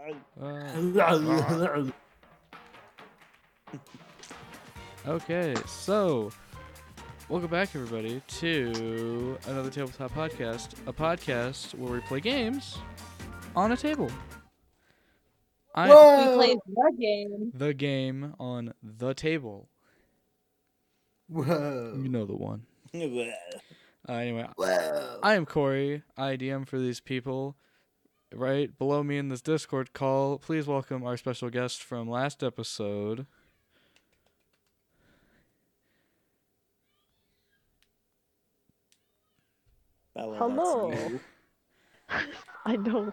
Uh, okay, so welcome back, everybody, to another tabletop podcast. A podcast where we play games on a table. I We Whoa! played the game. the game on the table. Whoa. You know the one. Uh, anyway, Whoa. I am Corey. I DM for these people. Right below me in this Discord call, please welcome our special guest from last episode. Bella, Hello. I don't.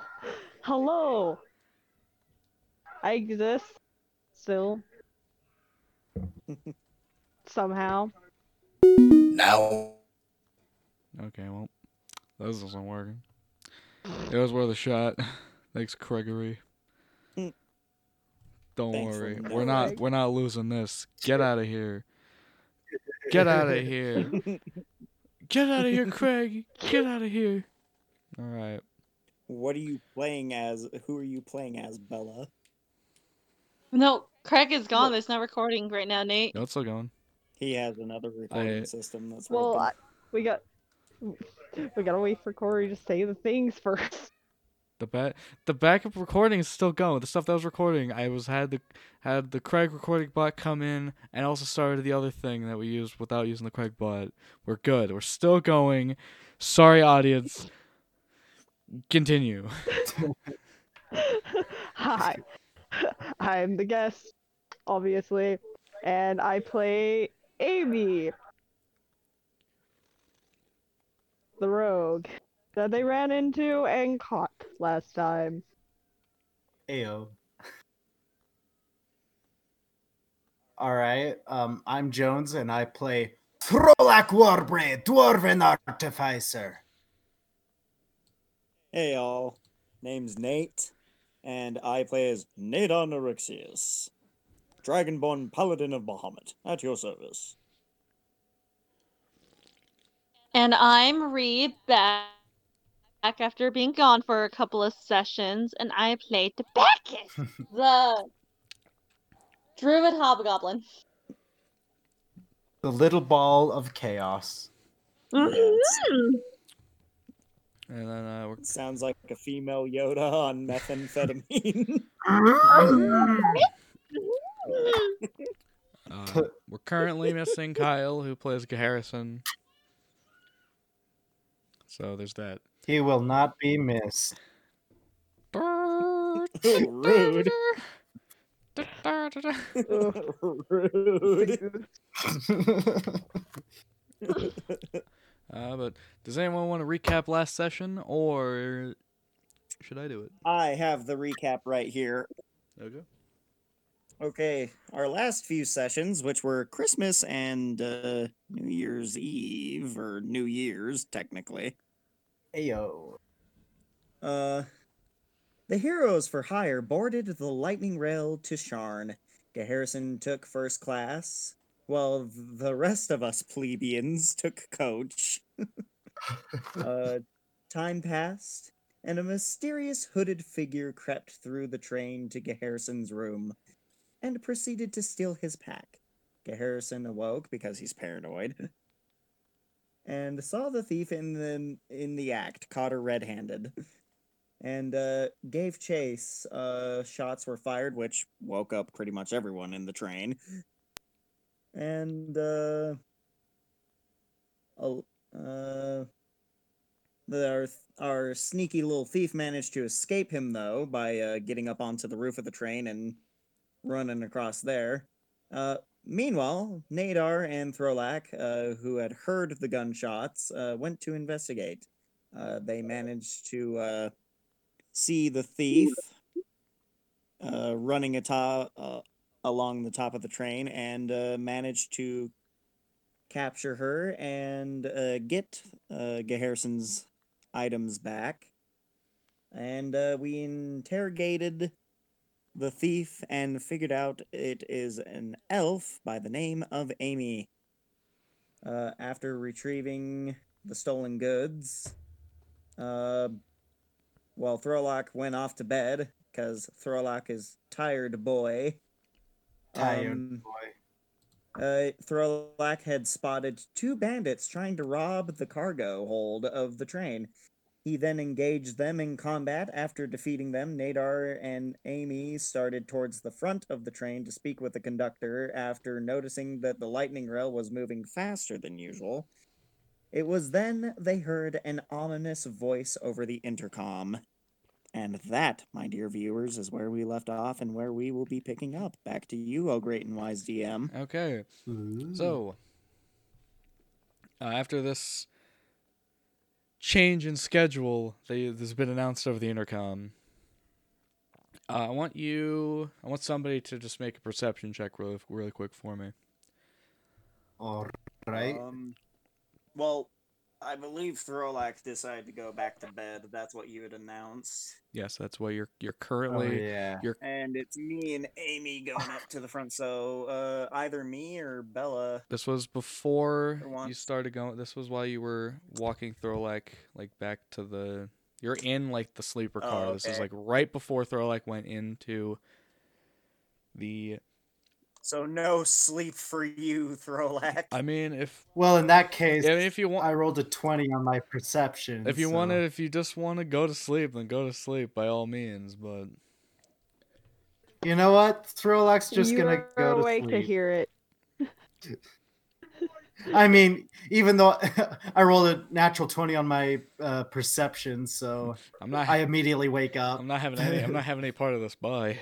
Hello. I exist still. Somehow. Now. Okay, well, this isn't working. It was worth a shot. Thanks, Gregory. Hmm. Don't Thanks, worry, Linda. we're not Greg. we're not losing this. Get out of here. Get out of here. Get out of here, Craig. Get out of here. All right. what are you playing as? Who are you playing as, Bella? No, Craig is gone. There's no recording right now, Nate. No, it's still going. He has another recording I- system that's Well, working. I, we got. We gotta wait for Corey to say the things first. The back the backup recording is still going. The stuff that was recording, I was had the had the Craig recording bot come in and also started the other thing that we used without using the Craig bot. We're good. We're still going. Sorry, audience. Continue. Hi. I'm the guest, obviously, and I play Amy, the rogue that they ran into and caught last time. Ayo. Alright, um, I'm Jones and I play Throlak Warbraid, Dwarven Artificer. Hey y'all, name's Nate, and I play as Nadon Eryxius, Dragonborn Paladin of Bahamut, at your service. And I'm Ree back back after being gone for a couple of sessions, and I played the Bacchus, the Druid Hobgoblin. The little ball of chaos. Yes. And then uh, we're Sounds like a female Yoda on methamphetamine. uh, we're currently missing Kyle, who plays Harrison. So there's that. He will not be missed. Rude. Rude. Uh, but does anyone want to recap last session, or should I do it? I have the recap right here. Okay. Okay, our last few sessions, which were Christmas and uh, New Year's Eve, or New Year's, technically. Ayo. Uh, the heroes for hire boarded the lightning rail to Sharn. Harrison took first class, while the rest of us plebeians took coach. uh, time passed, and a mysterious hooded figure crept through the train to Harrison's room and proceeded to steal his pack. Harrison awoke because he's paranoid. And saw the thief in the in the act, caught her red-handed and uh, gave chase. Uh, shots were fired, which woke up pretty much everyone in the train. And uh, uh, our our sneaky little thief managed to escape him though by uh, getting up onto the roof of the train and running across there. Uh, meanwhile, Nadar and Throlak, uh, who had heard the gunshots, uh, went to investigate. Uh, they managed to uh, see the thief uh, running atop, uh, along the top of the train and uh, managed to capture her and uh, get uh, items back. And uh, we interrogated the thief and figured out it is an elf by the name of Amy. Uh, after retrieving the stolen goods, uh, while Throlak went off to bed, because Throlak is tired boy. Tired um, boy. Uh, had spotted two bandits trying to rob the cargo hold of the train. He then engaged them in combat. After defeating them, Nadar and Amy started towards the front of the train to speak with the conductor after noticing that the lightning rail was moving faster than usual. It was then they heard an ominous voice over the intercom. And that, my dear viewers, is where we left off and where we will be picking up. Back to you, O great and wise DM. Okay. Ooh. So, uh, after this change in schedule that has been announced over the intercom, uh, I want you, I want somebody to just make a perception check really, really quick for me. all right. Um, well, I believe Throlak decided to go back to bed. That's what you had announced. Yes, that's why you're you're currently oh currently. yeah. You're And it's me and Amy going up to the front. So uh, either me or Bella. This was before you started going. This was while you were walking Throlak like back to the. You're in like the sleeper Oh, car. This is like right before Throlak went into the. So no sleep for you, Throlak. I mean, if Well, in that case, I mean, if you want, I rolled a twenty on my perception. if you so- want to, if you just want to go to sleep, then go to sleep by all means. But you know what? Throlak's just you gonna were go to awake sleep. to hear it. I mean, even though I rolled a natural twenty on my uh, perception, so I'm not. I immediately wake up. I'm not having any. I'm not having any part of this. Bye.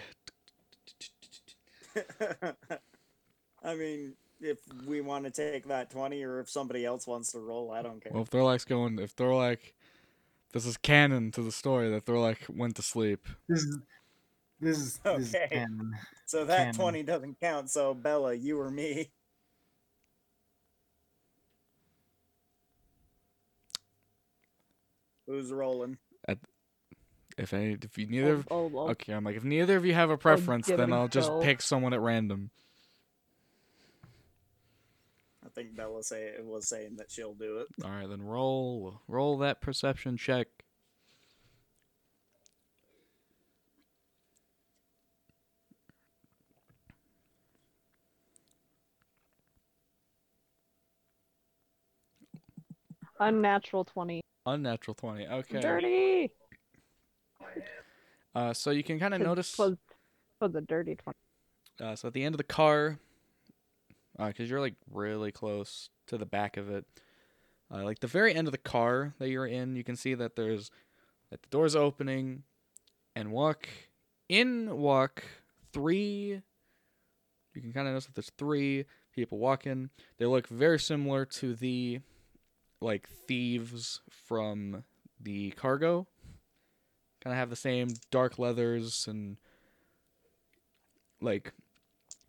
I mean, if we want to take that 20 or if somebody else wants to roll, I don't care. Well, if Throlak's going, if Throlak, this is canon to the story that Throlak went to sleep. This is this is this is Okay. canon. so that canon. 20 doesn't count. So Bella, you or me? Who's rolling? If any, if you neither. Oh, of- Oh, oh, Okay, I'm like, if neither of you have a oh, preference, then I'll just go. pick someone at random. I think Bella say was saying that she'll do it. All right, then roll, roll that perception check. unnatural 20. Unnatural twenty. Okay. Dirty! Uh, so you can kind of notice. Was, was a dirty 20. Uh, so at the end of the car, because you're like really close to the back of it, uh, like the very end of the car that you're in, you can see that there's that the door's opening, and walk in walk three. You can kind of notice that there's three people walking. They look very similar to the like thieves from the cargo. Kind of have the same dark leathers and like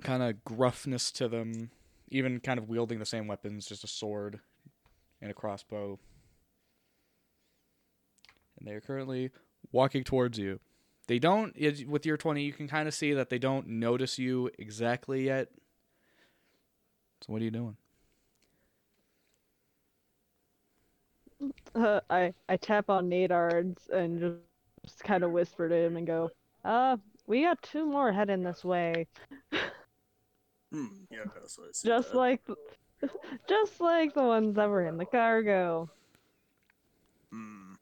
kind of gruffness to them, even kind of wielding the same weapons, just a sword and a crossbow. And they are currently walking towards you. They don't with your 20 you can kind of see that they don't notice you exactly yet. So what are you doing? Uh, I, I tap on Nadards and just, just kind of whisper to him and go, uh, we got two more heading this way. Hmm. Yeah, that's what I said. Just like, just like the ones that were in the cargo. Hmm.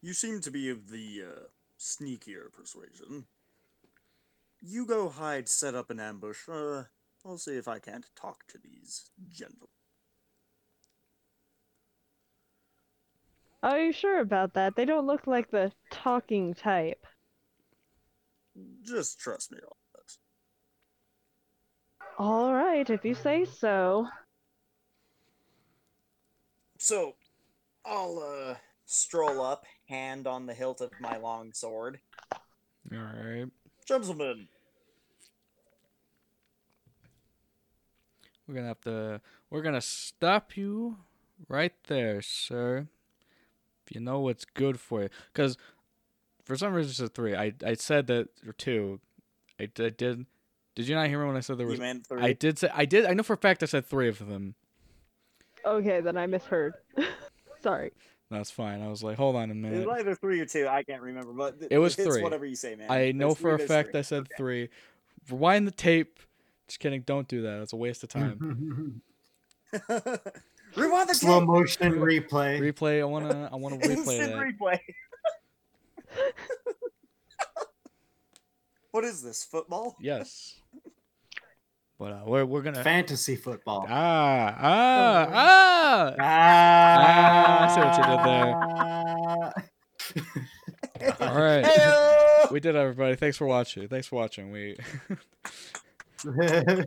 You seem to be of the uh, sneakier persuasion. You go hide, set up an ambush. Uh, I'll see if I can't talk to these gentlemen. Are you sure about that? They don't look like the talking type. Just trust me on this. All right, if you say so. So, I'll uh stroll up, hand on the hilt of my long sword. All right. Gentlemen, We're going to have to we're going to stop you right there, sir. If you know what's good for you cuz for some reason it's a 3. I I said that or 2. I, I did Did you not hear me when I said there you was meant three. I did say I did I know for a fact I said 3 of them. Okay, then I misheard. Sorry. That's fine. I was like, hold on a It minute. was either three or two. I can't remember, but th- It was it's three. Whatever you say, man. I know There's for a fact three. I said Okay. three. Rewind the tape. Just kidding. Don't do that. It's a waste of time. Rewind the Slow tape. motion replay. replay. I wanna. I wanna replay Instant that. replay. what is this football? Yes. But uh, we're we're gonna. Fantasy football. Ah ah ah. Ah, ah I see what you did there. All right. Heyo! We did everybody. Thanks for watching. Thanks for watching. We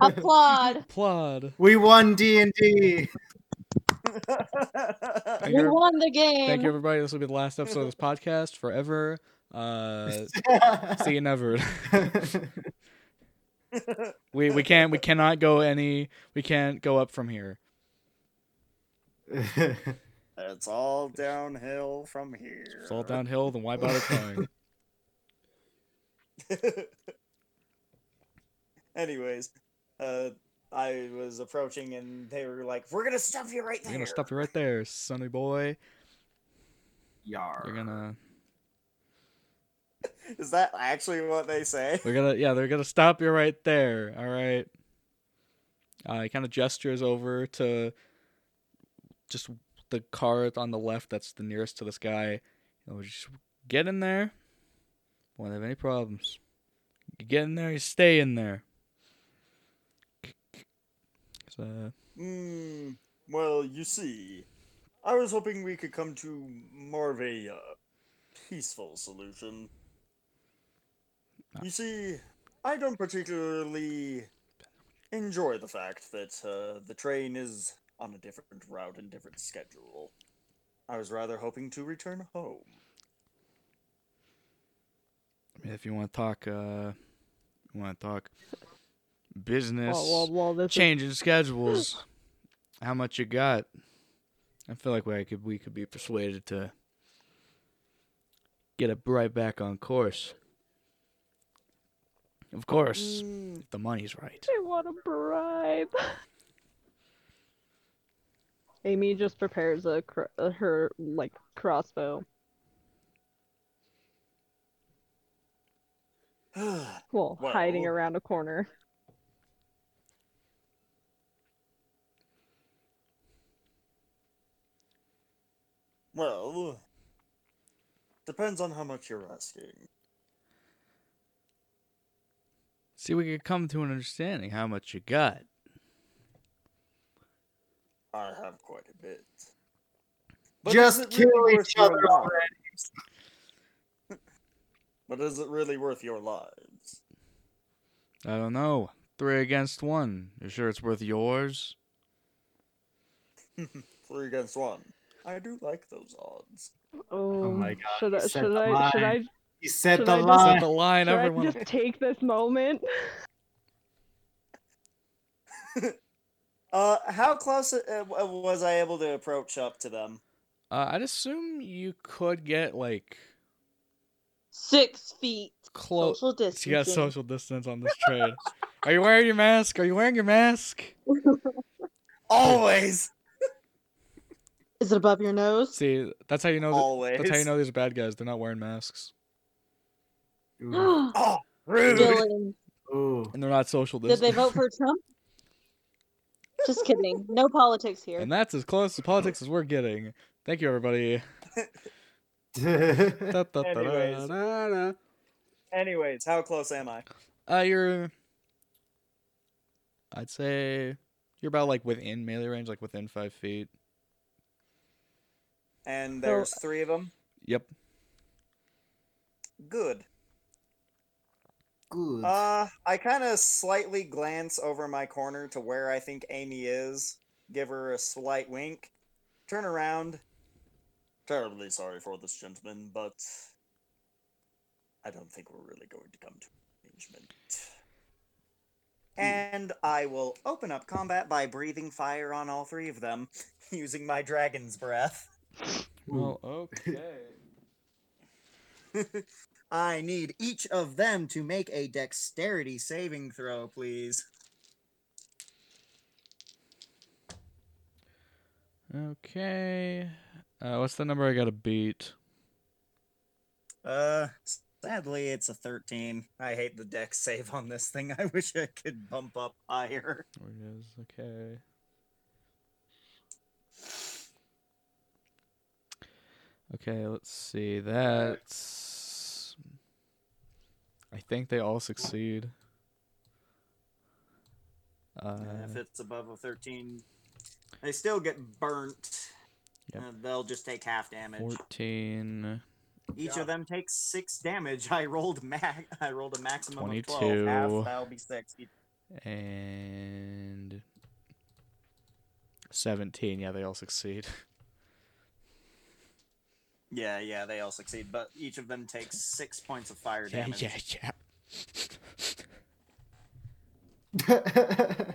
Applaud. applaud. we won D and D. Thank We you, won the game. thank you, everybody. This will be the last episode of this podcast forever. Uh, see you never. we we can't we cannot go any we can't go up from here. It's all downhill from here. It's all downhill. Then why bother trying? Anyways, uh, I was approaching and they were like, "We're gonna stop you right there." You're gonna stop you right there, sonny boy. Yar. You're gonna Is that actually what they say? we're gonna yeah they're gonna stop you right there. All right. Uh, he kind of gestures over to just the car on the left that's the nearest to this guy. You know, just get in there. Won't have any problems. You get in there, you stay in there. So, Hmm. Well, you see, I was hoping we could come to more of a uh, peaceful solution. You see, I don't particularly enjoy the fact that uh, the train is on a different route and different schedule. I was rather hoping to return home. I mean, if you want to talk, uh, you want to talk business, Well, well, well, this is changing schedules, how much you got? I feel like we could we could be persuaded to get it right back on course. Of course, Mm, if the money's right. I want a bribe. Amy just prepares a cr- uh, her like crossbow. Well, hiding around a corner. Well, depends on how much you're asking. See, we could come to an understanding how much you got. I have quite a bit. Just is kill really each other already. But is it really worth your lives? I don't know. Three against one. You sure it's worth yours? Three against one. I do like those odds. Oh, my God, Should you I? Should the I? Should I? He said Should the I just- Set the line, Should I everyone. just take this moment? Uh, how close uh, was I able to approach up to them? Uh, I'd assume you could get like Six feet. close. Social distance. You distancing. got social distance on this trade. Are you wearing your mask? Are you wearing your mask? Always, Is it above your nose? See, that's how you know. Always. that's how you know these are bad guys. They're not wearing masks, Oh, rude. Dylan, Ooh. and they're not social did they vote for Trump? Just kidding. No politics here. And that's as close to politics as we're getting. Thank you, everybody. Da, da, da, da, Anyways. da, da. Anyways, how close am I? Uh, you're. I'd say you're about like within melee range, like within five feet. And So- there's three of them. Yep. Good. Good. Uh, I kind of slightly glance over my corner to where I think Amy is, give her a slight wink, turn around. Terribly sorry for this gentleman, but I don't think we're really going to come to an arrangement. And I will open up combat by breathing fire on all three of them, using my dragon's breath. Well, okay. I need each of them to make a dexterity saving throw, please. Okay. Uh, what's the number I gotta beat? Uh, sadly, it's a 13. I hate the dex save on this thing. I wish I could bump up higher. Where it is? Okay. Okay, let's see. That's. I think they all succeed. Uh, if it's above a 13, they still get burnt. Yep. Uh, they'll just take half damage. 14. Each of them takes six damage. I rolled max. I rolled a maximum of 12. 22. Half, that'll be six. And 17. Yeah, they all succeed. Yeah, yeah, they all succeed, but each of them takes six points of fire Yeah, damage. yeah, yeah.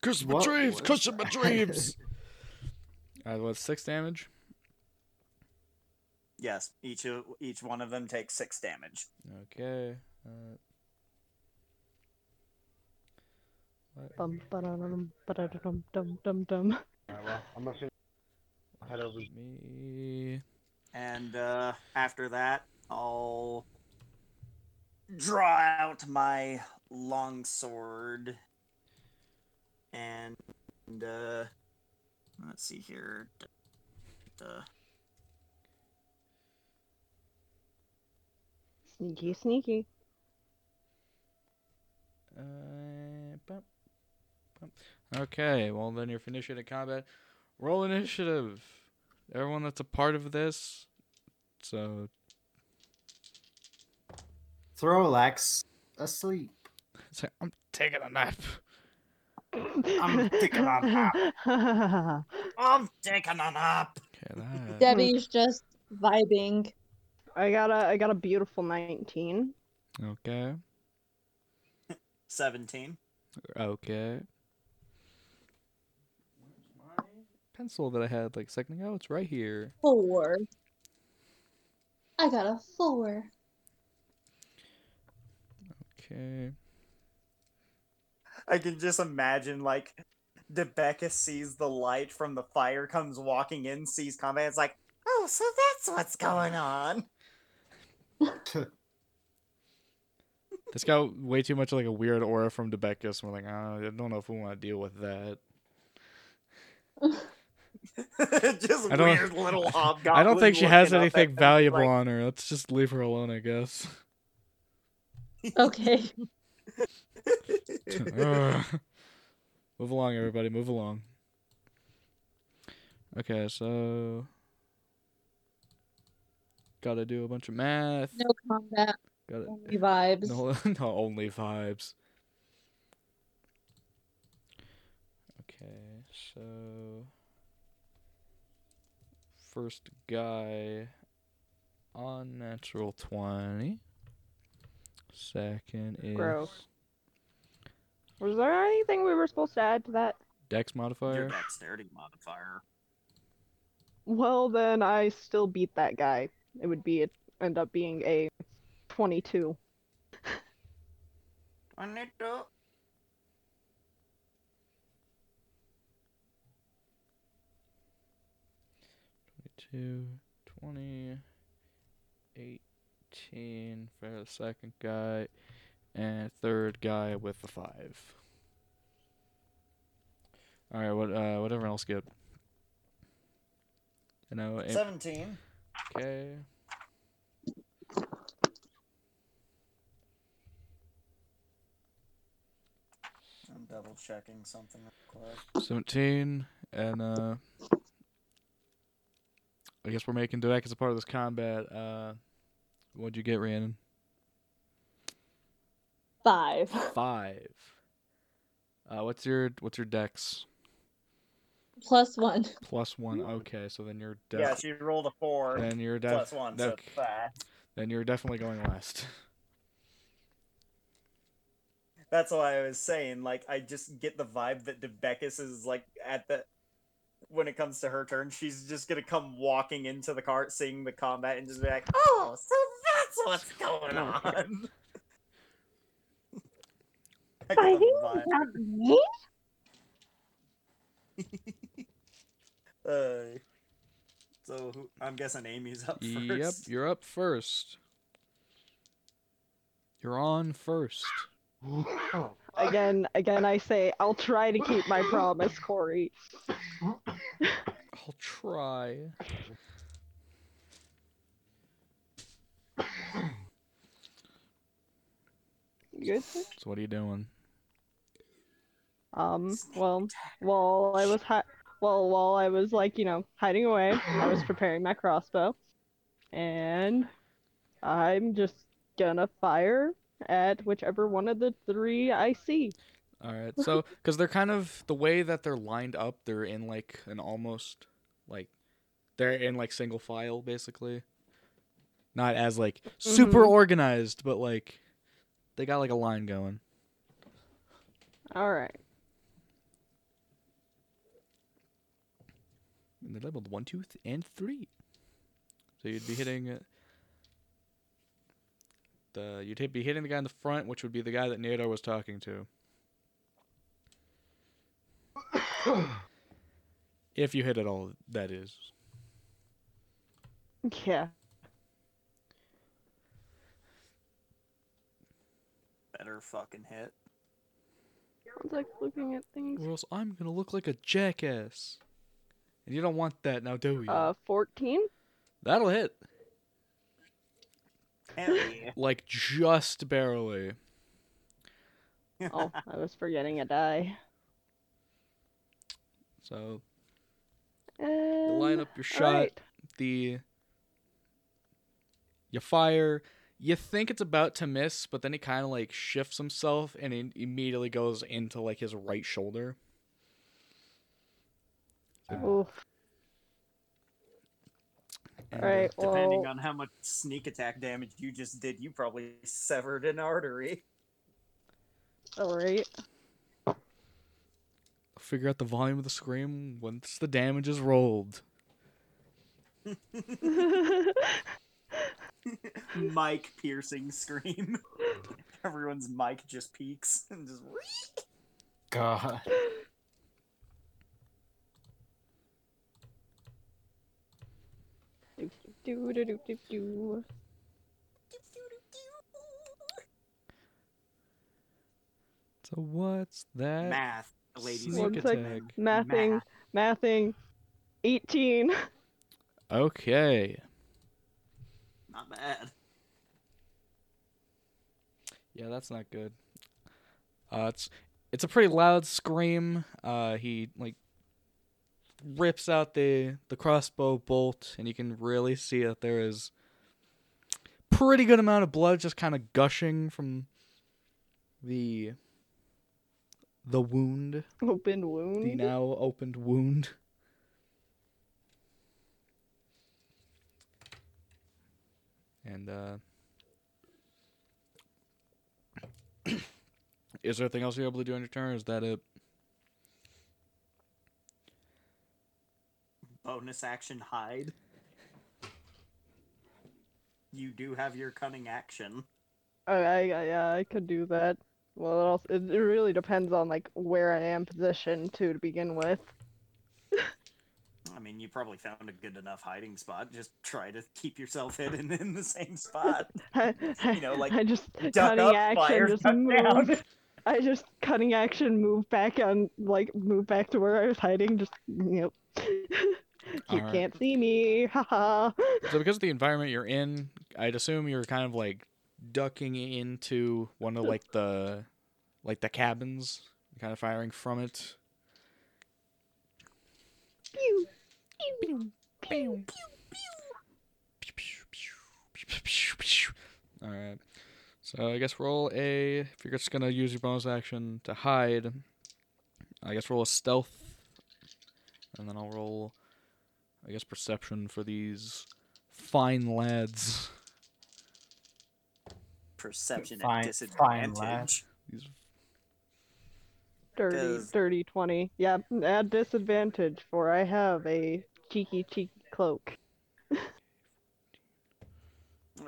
Curse my What dreams! was Curse my that? dreams! uh, what, six damage? Yes, each of each one of them takes six damage. Okay. Uh, what? Bum, ba-da-dum, ba-da-dum, dum, dum, dum. Alright, well, I'm not sure. I'll head over. Me. And uh, after that, I'll draw out my long sword and uh, let's see here. D- d- Sneaky, sneaky. Uh, bump, bump. Okay, well then you're finishing a combat. Roll initiative. Everyone that's a part of this. So Throlak's asleep. so I'm taking a nap. I'm taking a nap. I'm taking a nap. Okay. Debbie's just vibing. I got a I got a beautiful 19. Okay. Seventeen. Okay. Where's my pencil that I had like a second ago? It's right here. Four. I got a four. Okay. I can just imagine like Debecca sees the light from the fire, comes walking in, sees combat, it's like, oh, so that's what's going on. This got way too much like a weird aura from Debecca, so we're like, oh, I don't know if we want to deal with that. just I don't- weird little hobgoblin. I don't think she has looking up at anything valuable like, on her. Let's just leave her alone, I guess. Okay. Ugh. move along, everybody. Move along. Okay, so gotta do a bunch of math. No combat, Gotta only vibes. no, no, only vibes. Okay, so first guy on natural 20. Second is. Gross. Was there anything we were supposed to add to that? Dex modifier? Your dexterity modifier. Well, then I still beat that guy. It would be it end up being a 22. 22. to for the second guy, and third guy with the five. All right, what uh, whatever else get. You know. Seventeen. Okay. I'm double checking something. Seventeen and uh. I guess we're making Dweck as a part of this combat. Uh what'd you get, Rhiannon? Five. Five. Uh what's your what's your dex? Plus one. Plus one. Okay, so then you're def- Yeah, she rolled a four then you're def- plus one, so five. then you're definitely going last. That's why I was saying, like, I just get the vibe that Debeckus is like at the when it comes to her turn, she's just gonna come walking into the cart, seeing the combat, and just be like, "Oh, so that's what's going on." I get the vibe. me. Uh, so who, I'm guessing Amy's up first. Yep, you're up first. You're on first. Again, again, I say I'll try to keep my promise, Corey. I'll try. You good? sir? So what are you doing? Um. Well, while I was hi- well, while I was like, you know, hiding away, I was preparing my crossbow, and I'm just gonna fire at whichever one of the three I see. All right. So, because they're kind of the way that they're lined up, they're in like an almost like they're in like single file basically. Not as like super Mhm. organized, but like they got like a line going. All right. And they're labeled one, two, th- and three. So you'd be hitting uh, the you'd hit, be hitting the guy in the front, which would be the guy that Nadar was talking to. If you hit it all, that is. Yeah. Better fucking hit. I was like looking at things. Or else I'm gonna look like a jackass. And you don't want that now, do you? Uh, fourteen. That'll hit. Hell. Like just barely. Oh, I was forgetting a die. So you line up your shot. Alright. the you fire you think it's about to miss but then he kind of like shifts himself and it immediately goes into like his right shoulder Oof. And, Alright, Depending well, on how much sneak attack damage you just did, you probably severed an artery. alright. uh, figure out the volume of the scream once the damage is rolled mic piercing scream. Everyone's mic just peaks and just. God. Do, do, do, do, do, do. so what's that Math, ladies. Sneak One and sec. attack. Mathing, Math. mathing. 18. okay Not bad. yeah that's not good uh it's it's a pretty loud scream uh he like rips out the the crossbow bolt and you can really see that there is pretty good amount of blood just kind of gushing from the the wound. Open wound. the now opened wound. And uh is there anything else you're able to do on your turn or is that it Bonus action hide. You do have your cunning action. I, I, yeah, I could do that. Well, it, also, it, it really depends on like where I am positioned to to begin with. I mean, you probably found a good enough hiding spot. Just try to keep yourself hidden in the same spot. I, You know, like, I just Duck cutting up, action, fire, just move. down. I just cunning action, move back and like move back to where I was hiding. Just yep. you Alright. can't see me, haha. so because of the environment you're in i'd assume you're kind of like ducking into one of like the like the cabins kind of firing from it Pew, All right. So I guess roll a. If you're just gonna use your bonus action to hide, I guess roll a stealth, and then I'll roll, I guess perception for these fine lads. Perception Fine- at fine, disadvantage. lad. These dirty, Does- dirty twenty. Yeah, at disadvantage, for I have a cheeky, cheeky cloak.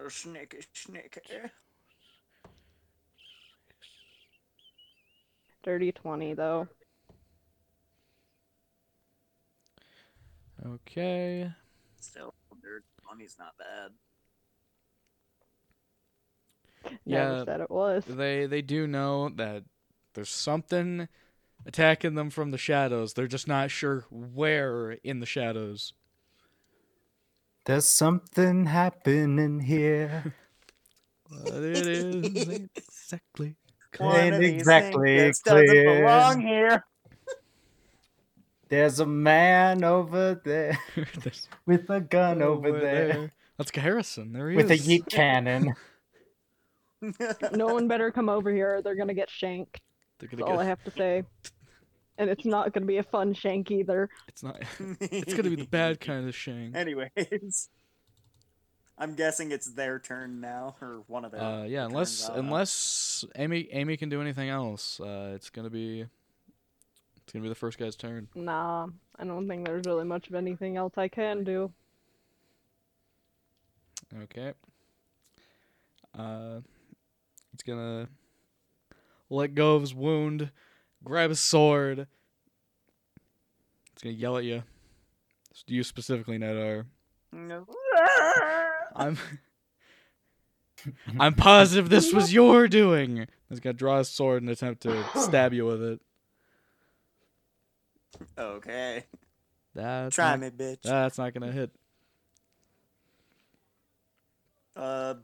Oh, sneaky, sneaky. Dirty twenty though. Okay. Still, their money's not bad. Yeah. Never said it was. They they do know that there's something attacking them from the shadows. They're just not sure where in the shadows. There's something happening here. What it is exactly One Ain't of these exactly things just doesn't belong here. There's a man over there with a gun over, there, That's Harrison. There he with a is. yeet cannon. No one better come over here or they're gonna get shanked. They're gonna all I have to say. And it's not gonna be a fun shank either. It's not. It's gonna be the bad kind of shank. Anyways, I'm guessing it's their turn now, or one of their. Uh, yeah, unless I don't unless Amy Amy can do anything else, uh, it's gonna be it's gonna be the first guy's turn. Nah, I don't think there's really much of anything else I can do. Okay. Uh, it's gonna let go of his wound, grab his sword. It's gonna yell at you. You specifically, Nedar. No. I'm. I'm positive this was your doing. He's gonna draw his sword and attempt to stab you with it. Okay. That's Try not, me, bitch. That's not gonna hit. Uh,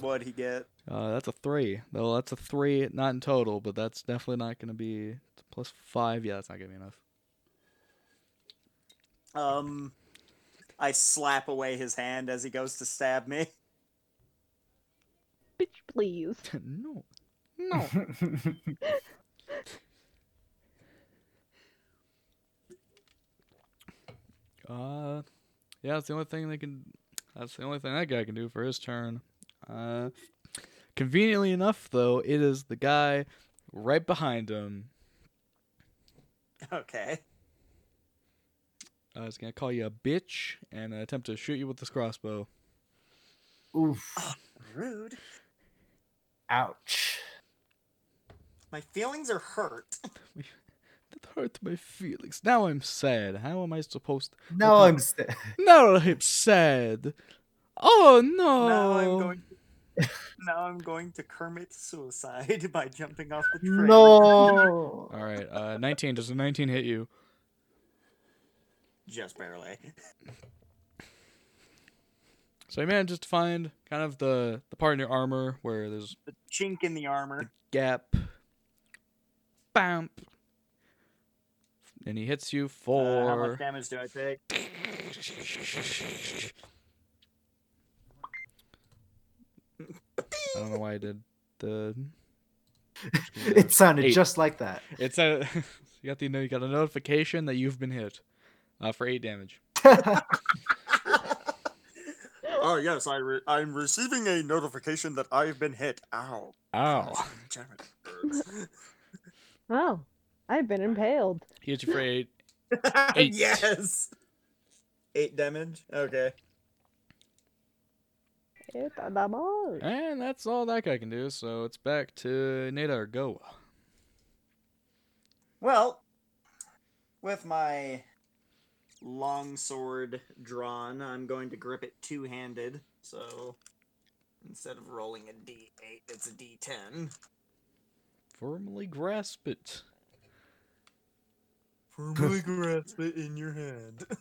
what'd he get? Uh, that's a three. Though that's a three, not in total, but that's definitely not gonna be it's plus five. Yeah, that's not gonna be enough. Um, I slap away his hand as he goes to stab me. Bitch, please. no, no. Uh, yeah, that's the only thing they can. That's the only thing that guy can do for his turn. Uh, conveniently enough, though, it is the guy right behind him. Okay. Uh, he's gonna call you a bitch and attempt to shoot you with this crossbow. Oof. Rude. Ouch. My feelings are hurt. That hurt my feelings. Now I'm sad. How am I supposed? To... No, Okay. I'm st- Now I'm sad. Oh no! Now I'm going. To, now I'm going to Kermit suicide by jumping off the train. No. All right, uh, 19. Does a 19 hit you? Just barely. So you manages to find kind of the the part in your armor where there's The chink in the armor. the gap. Bamp. And he hits you Uh, how for. much damage do I take? I don't know why I did the. It sounded Eight. just like that. It's a. you got the you got a notification that you've been hit, uh, for eight damage. Oh yes, I re- I'm receiving a notification that I've been hit. Ow. Ow! Oh, I've been impaled. He hit you for eight. Eight. yes. Eight damage. Okay. It's a damage. And that's all that guy can do. So it's back to Nadar. Go. Well, with my long sword drawn, I'm going to grip it two-handed. So instead of rolling a d8, it's a d10. Firmly grasp it. Firmly grasp it in your hand.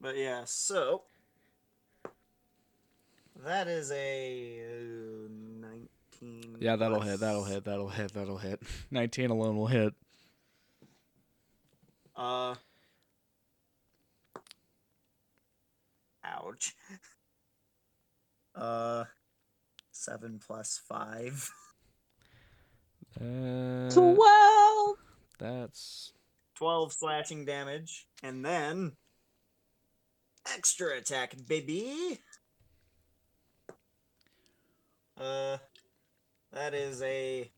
but yeah, so that is a uh, 19. Yeah, that'll plus- hit. That'll hit. That'll hit. That'll hit. 19 alone will hit. Uh. Ouch. Uh. Seven plus five. Uh, Twelve. That's 12 slashing damage. And then. Extra attack, baby! Uh. That is a.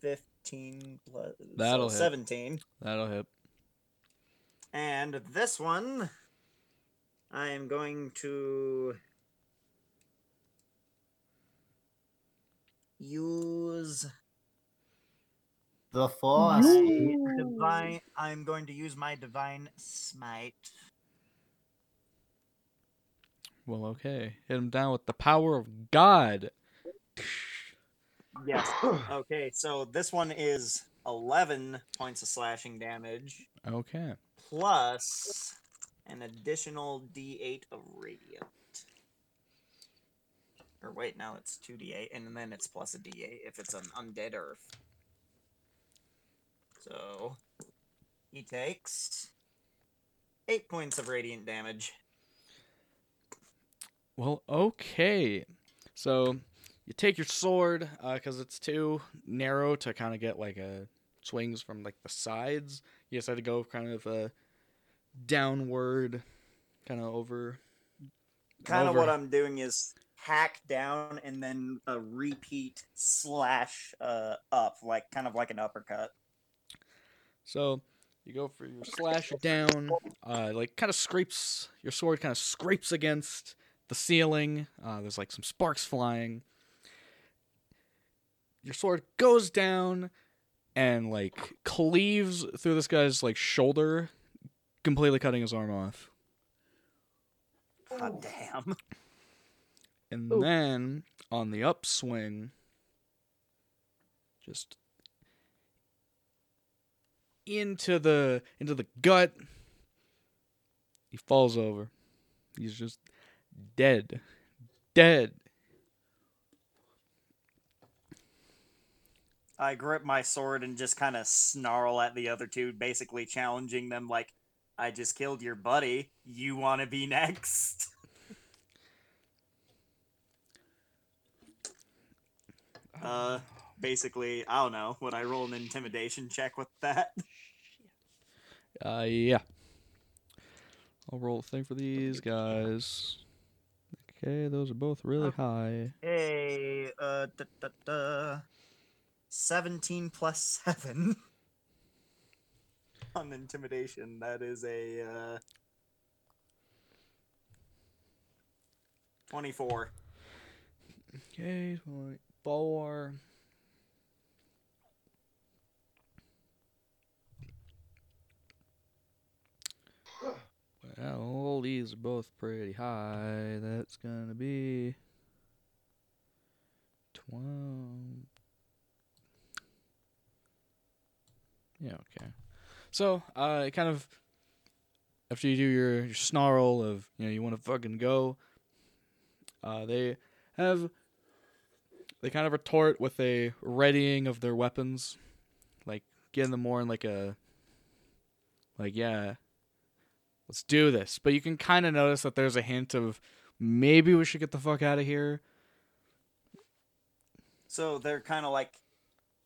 15 plus. That'll so hit. 17. that'll hit. And this one, I am going to use The force. My divine. I'm going to use my divine smite. Well, okay. Hit him down with the power of God. Yes. Okay, so this one is 11 points of slashing damage Okay. plus an additional d8 of radiant. Or wait, now it's 2d8, and then it's plus a d8 if it's an undead earth. So he takes 8 points of radiant damage. Well, okay. So you take your sword because it's too narrow to kind of get like a swings from like the sides. You decide to go kind of a downward, kind of over. Kind of what I'm doing is hack down and then a repeat slash uh, up, like kind of like an uppercut. So you go for your slash down, uh, like kind of scrapes your sword, kind of scrapes against the ceiling. Uh, there's like some sparks flying. Your sword goes down and like cleaves through this guy's like shoulder, completely cutting his arm off. God damn. And Ooh. then on the upswing, just into the into the gut, he falls over. He's just dead, dead. I grip my sword and just kind of snarl at the other two, basically challenging them like, I just killed your buddy. You want to be next? Uh, basically, I don't know. Would I roll an intimidation check with that? Uh, yeah. I'll roll a thing for these guys. Okay, those are both really high. Hey, uh, da, da, da. 17 plus 7 on intimidation. That is a, uh, 24. Okay, twenty-four. Well, these are both pretty high. That's gonna be twelve. Yeah, okay. So, uh, kind of after you do your, your snarl of you know you want to fucking go, uh, they have they kind of retort with a readying of their weapons, like getting them more in like a like yeah, let's do this. But you can kind of notice that there's a hint of maybe we should get the fuck out of here. So they're kind of like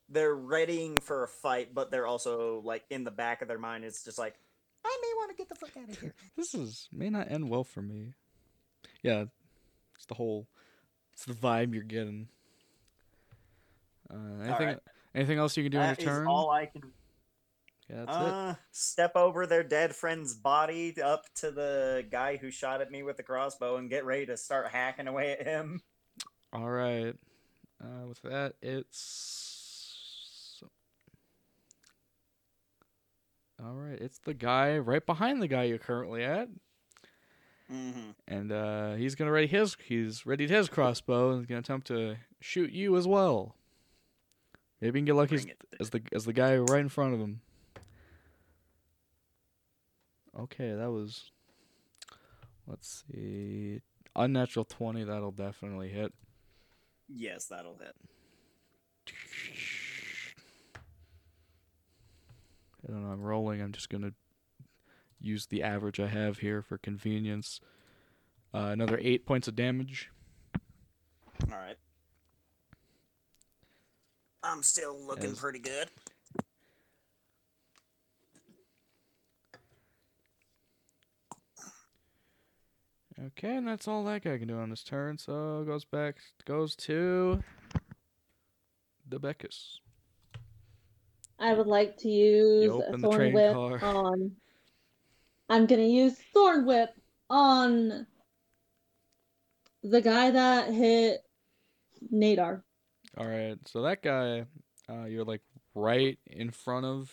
they're readying for a fight, but they're also like in the back of their mind, it's just like I may want to get the fuck out of here. This is may not end well for me. Yeah, it's the whole, it's the vibe you're getting. Uh, anything, right. anything else you can do on your turn? all I can. Yeah, that's it. Uh, step over their dead friend's body up to the guy who shot at me with the crossbow and get ready to start hacking away at him. All right. Uh, with that, it's. All right, it's the guy right behind the guy you're currently at, Mm-hmm. and uh, he's gonna ready his. He's readied his crossbow and he's gonna attempt to shoot you as well. Maybe he can get lucky as, as the as the guy right in front of him. Okay, that was. Let's see, unnatural twenty. That'll definitely hit. Yes, that'll hit. I don't know. I'm rolling. I'm just gonna use the average I have here for convenience. Uh, another eight points of damage. All right. I'm still looking As- pretty good. Okay, and that's all that guy can do on this turn. So goes back, goes to Debeckus. I would like to use the Thorn Whip car. on. I'm gonna use Thorn Whip on the guy that hit Nadar. All right, so that guy, uh, you're like right in front of,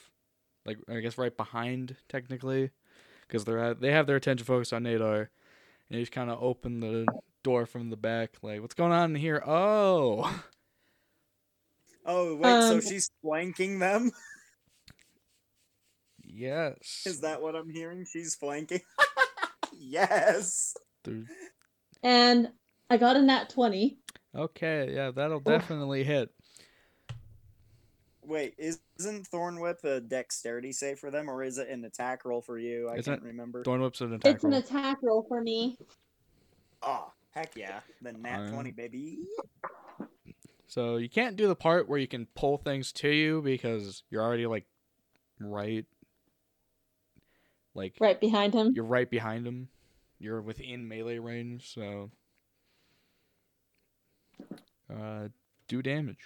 like I guess right behind technically, because they're at, they have their attention focused on Nadar, and he's kind of open the door from the back, like what's going on in here? Oh, Oh wait, so Um, she's flanking them? yes. Is that what I'm hearing? She's flanking. yes. There- And I got a nat 20. Okay, yeah, that'll definitely hit. Wait, is, isn't Thorn Whip a dexterity save for them, or is it an attack roll for you? I Isn't can't remember. Thorn whips an attack It's an attack roll for me. Oh, heck yeah. The nat Alright. 20, baby. So you can't do the part where you can pull things to you because you're already like right like Right behind him. you're right behind him. You're within melee range, so uh do damage.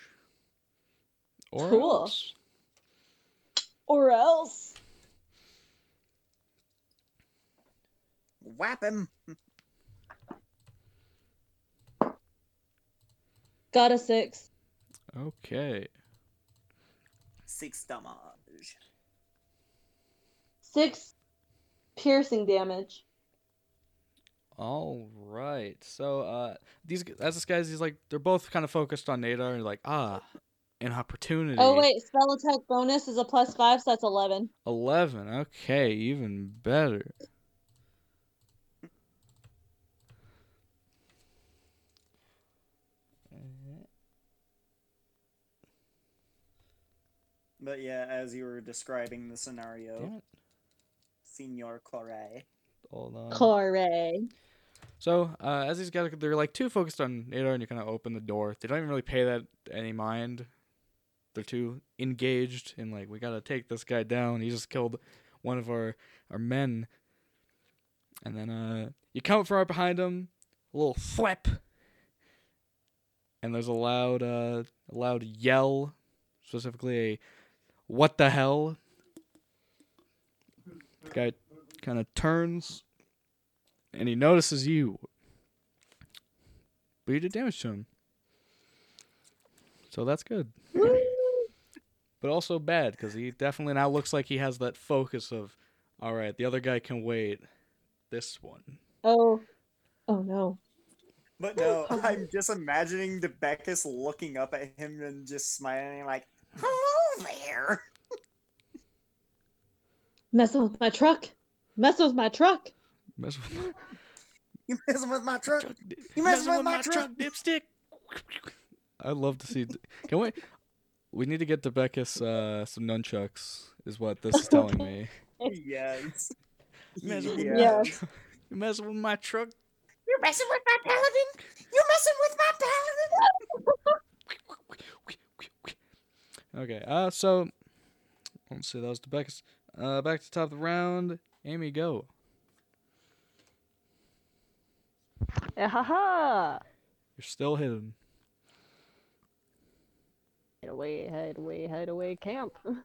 Or Cool. else. Or else. Whap him. Got a 6. Okay. Six damage. 6 piercing damage. All right. So uh these as this guys he's like they're both kind of focused on Nadar and like ah an opportunity. Oh, wait. Spell attack bonus is a plus 5, so that's 11. 11. Okay, even better. But yeah, as you were describing the scenario, Senor Claret. Hold on. Corey. So, uh, as these guys, they're like too focused on Nadar, and you kind of open the door. They don't even really pay that any mind. They're too engaged in like, we gotta take this guy down. He just killed one of our our men. And then uh, you come from right behind him, a little flip, and there's a loud uh, a loud yell, specifically a "What the hell?" The guy kind of turns and he notices you. But you did damage to him. So that's good. But also bad because he definitely now looks like he has that focus of, all right, the other guy can wait. This one. Oh. Oh, no. But no, I'm just imagining Debeckus looking up at him and just smiling like, Hello there! Messing with my truck. Messing with my truck. Mess with my You messing with my truck? truck. di- You messing with my truck? dipstick. I'd love to see. Can we? We need to get Debeckus uh, some nunchucks. Is what this is telling me. yes. Messing with Yeah. my Yeah. tru- You messing with my truck? You're messing with my paladin! You're messing with my paladin! Okay, uh, so let's see. That was Debeckus. Uh, back to the top of the round. Amy, go. Eh, ha ha! You're still hidden. Hide away, hide away, hide away, camp.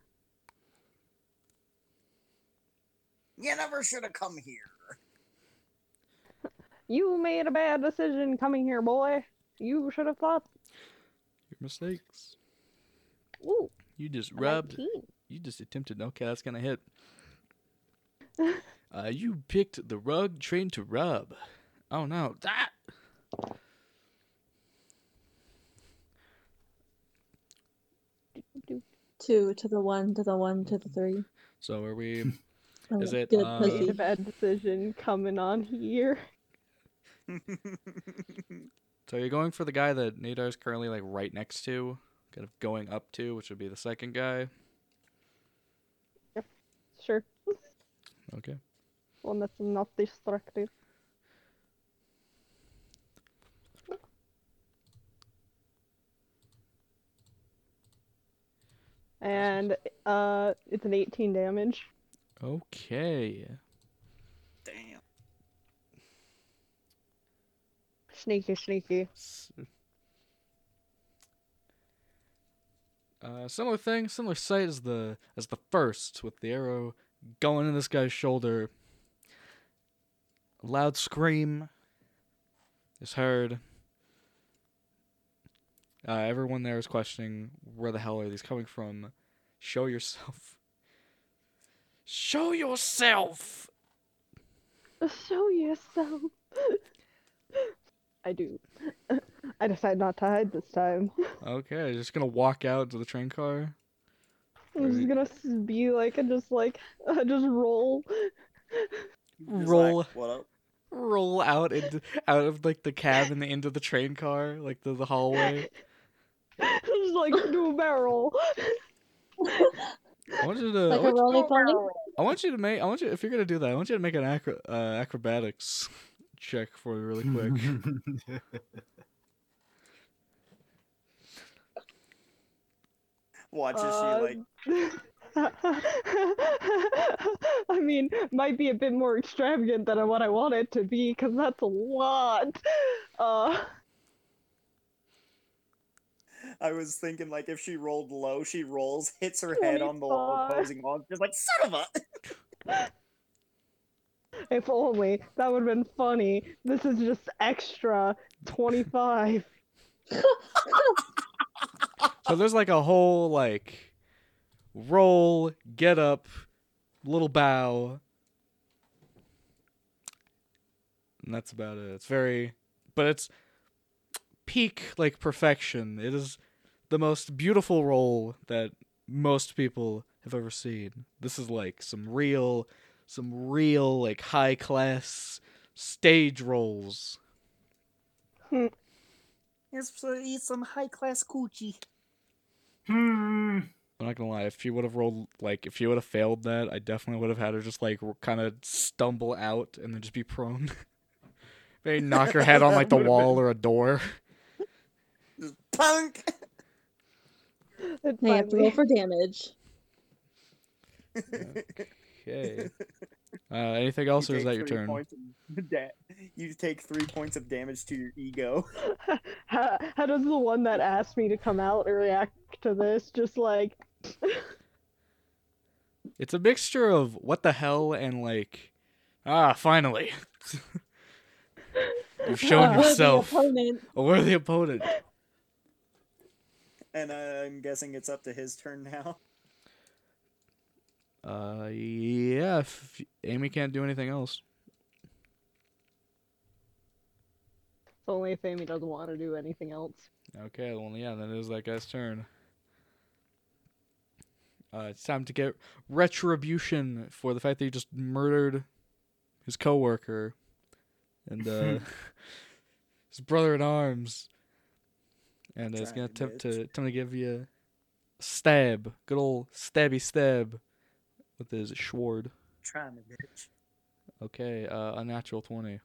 You never should have come here. You made a bad decision coming here, boy. You should have thought. Your mistakes. Ooh, You just rubbed. 19. You just attempted. Okay, that's gonna hit. Uh, you picked the rug train to rub. Oh no, that. Two to the one, to the one, to the three. So are we? Oh, Is it, Good uh, Made a bad decision coming on here. So you're going for the guy that Nadar's currently like right next to, kind of going up to, which would be the second guy. Yep. Sure. Okay. One that's not destructive. And uh, it's an 18 damage. Okay. Damn. Sneaky, sneaky. Uh, similar thing, similar sight as the as the first, with the arrow going in this guy's shoulder. A loud scream is heard. Uh, everyone there is questioning where the hell are these coming from, Show yourself. Show yourself. Show yourself. I do. I decide not to hide this time. Okay, just gonna walk out to the train car. I'm just gonna be like and just like just roll. Just like, Roll. what up? Roll out into out of like the cabin into the train car, like the, the hallway. just like do a barrel. I want you to. Like I a want, roly pony? I want you to make. I want you if you're gonna do that. I want you to make an acro, uh, acrobatics check for me really quick. Watch as Uh, she like I mean, might be a bit more extravagant than what I want it to be, because that's a lot. Uh, I was thinking like if she rolled low, she rolls, hits her head on the 25. opposing wall, just like son of a. if only that would have been funny. This is just extra 25. So there's like a whole like roll, get up, little bow. And that's about it. It's very but it's peak like perfection. It is the most beautiful role that most people have ever seen. This is like some real some real like high class stage rolls. Let's eat some high class coochie. Hmm. I'm not gonna lie. If you would have rolled like if you would have failed that, I definitely would have had her just like kind of stumble out and then just be prone. Maybe knock her head on like the That would've wall or a door. Punk. It They have to roll for damage. Okay. Uh, anything else, or is that your turn? da- you take three points of damage to your ego. how, how does the one that asked me to come out react to this? Just like, It's a mixture of what the hell and like, ah, finally, you've shown. Worthy yourself opponent. a worthy opponent. And I'm guessing it's up to his turn now. Uh, yeah. If Amy can't do anything else. It's only if Amy doesn't want to do anything else. Okay, well, yeah, then it is that guy's turn. Uh, it's time to get retribution for the fact that he just murdered his coworker and uh, his brother in arms, and uh, it's gonna attempt to attempt to give you a stab, good old stabby stab, with his sword. Trying to bitch. Okay, uh, a natural twenty.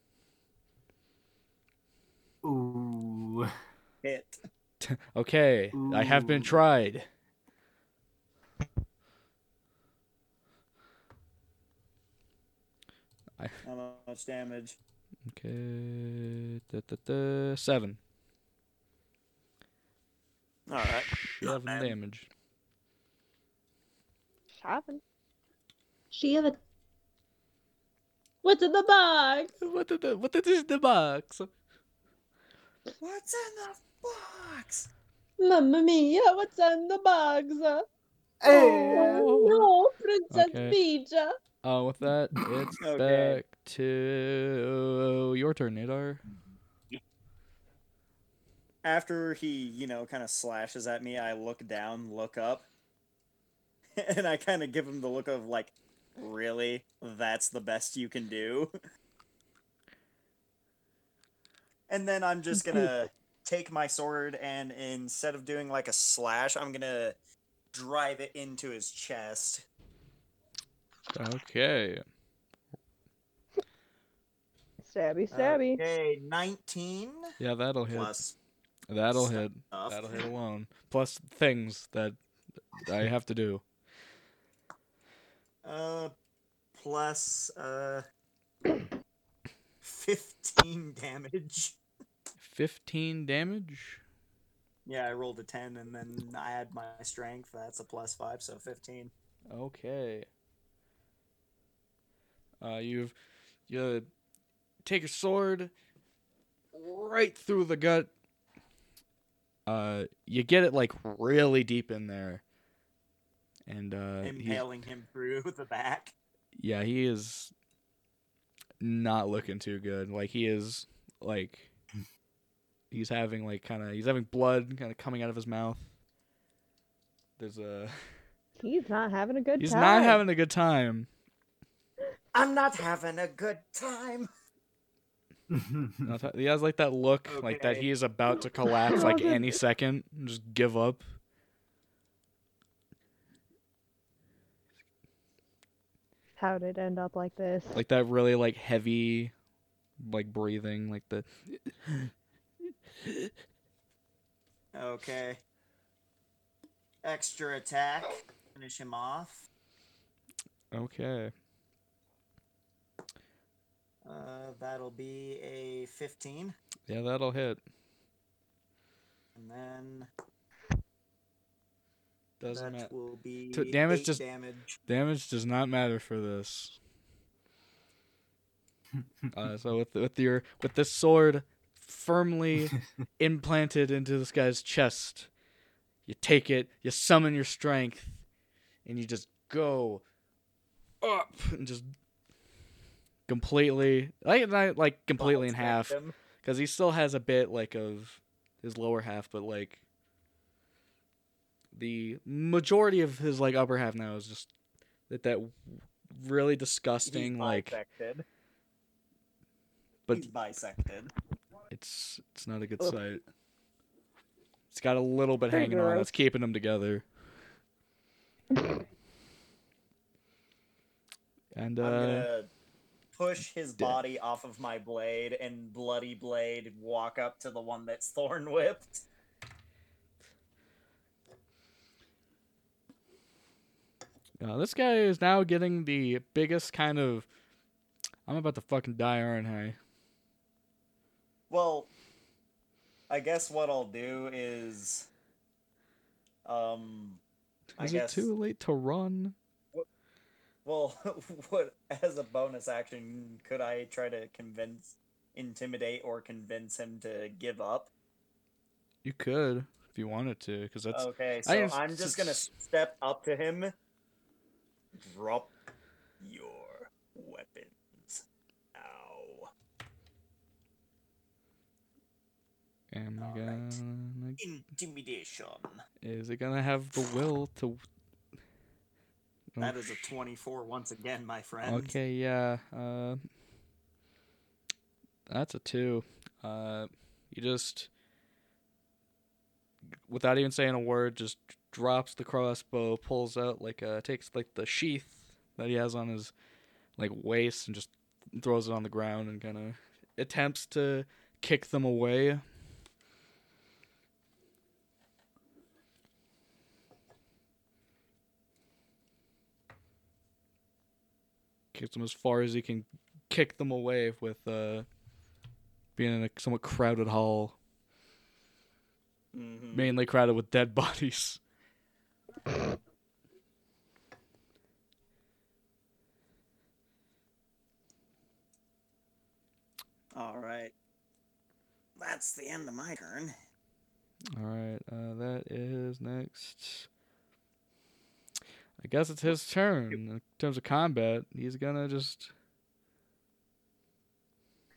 Ooh. Hit. Okay, I have been Ooh. tried. How much damage? Okay, da, da, da, seven. All right. Not Seven bad. damage. Shopping. She have a. What's in the box? What did the, what did this in the box? What's in the box? Mamma mia, what's in the box? Hey. No, Princess Okay. Peach. Uh, with that, it's Okay. back to your turn, Nadar. After he, you know, kind of slashes at me, I look down, look up, and I kind of give him the look of like, really? That's the best you can do? And then I'm just gonna take my sword and instead of doing like a slash, I'm gonna drive it into his chest. Okay. Stabby, stabby. Okay, 19 Yeah, that'll hit. plus That'll hit. That'll hit alone. Plus things that I have to do. Uh, plus uh, 15 damage. 15 damage. Yeah, I rolled a 10 and then I add my strength. That's a plus 5, so 15. Okay. Uh, you've you take your sword right through the gut. Uh, you get it like really deep in there, and uh, Impaling him through the back. yeah, he is not looking too good. Like he is like he's having like kind of he's having blood kind of coming out of his mouth. There's a He's not having a good he's time. not having a good time. I'm not having a good time. I'll He has like that look, like that he is about to collapse like any second, and just give up. How did it end up like this? Like that really like heavy, like breathing, like the Okay. Extra attack. Finish him off. okay. Uh, that'll be a 15. Yeah, that'll hit. And then Doesn't that matter. will be To- damage eight just- damage. Damage does not matter for this. uh, so with with your with this sword firmly implanted into this guy's chest, you take it, you summon your strength, and you just go up and just completely like not like completely in half because he still has a bit like of his lower half, but like the majority of his like upper half now is just that that really disgusting He's like bisected. but He's bisected. it's it's not a good Ugh. sight. It's got a little bit Pretty hanging on. gross. That's keeping them together. And I'm uh, gonna push his Yeah. body off of my blade and bloody blade walk up to the one that's thorn whipped. uh, this guy is now getting the biggest kind of. I'm about to fucking die, aren't I? Well, I guess what I'll do is, um, I Is guess it too late to run? Well, what as a bonus action could I try to convince, intimidate, or convince him to give up? You could if you wanted to, because that's okay, I so just- I'm just gonna step up to him. Drop your weapons. Ow. am I gonna Intimidation. is it gonna have the will to? Oh, That is a 24 once again, my friend. Okay, yeah. Uh, that's a two. Uh, you just, without even saying a word, just drops the crossbow, pulls out like uh, takes like the sheath that he has on his like waist, and just throws it on the ground and kind of attempts to kick them away. Kicks them as far as he can kick them away with uh, being in a somewhat crowded hall, Mhm. mainly crowded with dead bodies. All right. That's the end of my turn. All right, uh, that is next. I guess it's his turn. In terms of combat, he's gonna just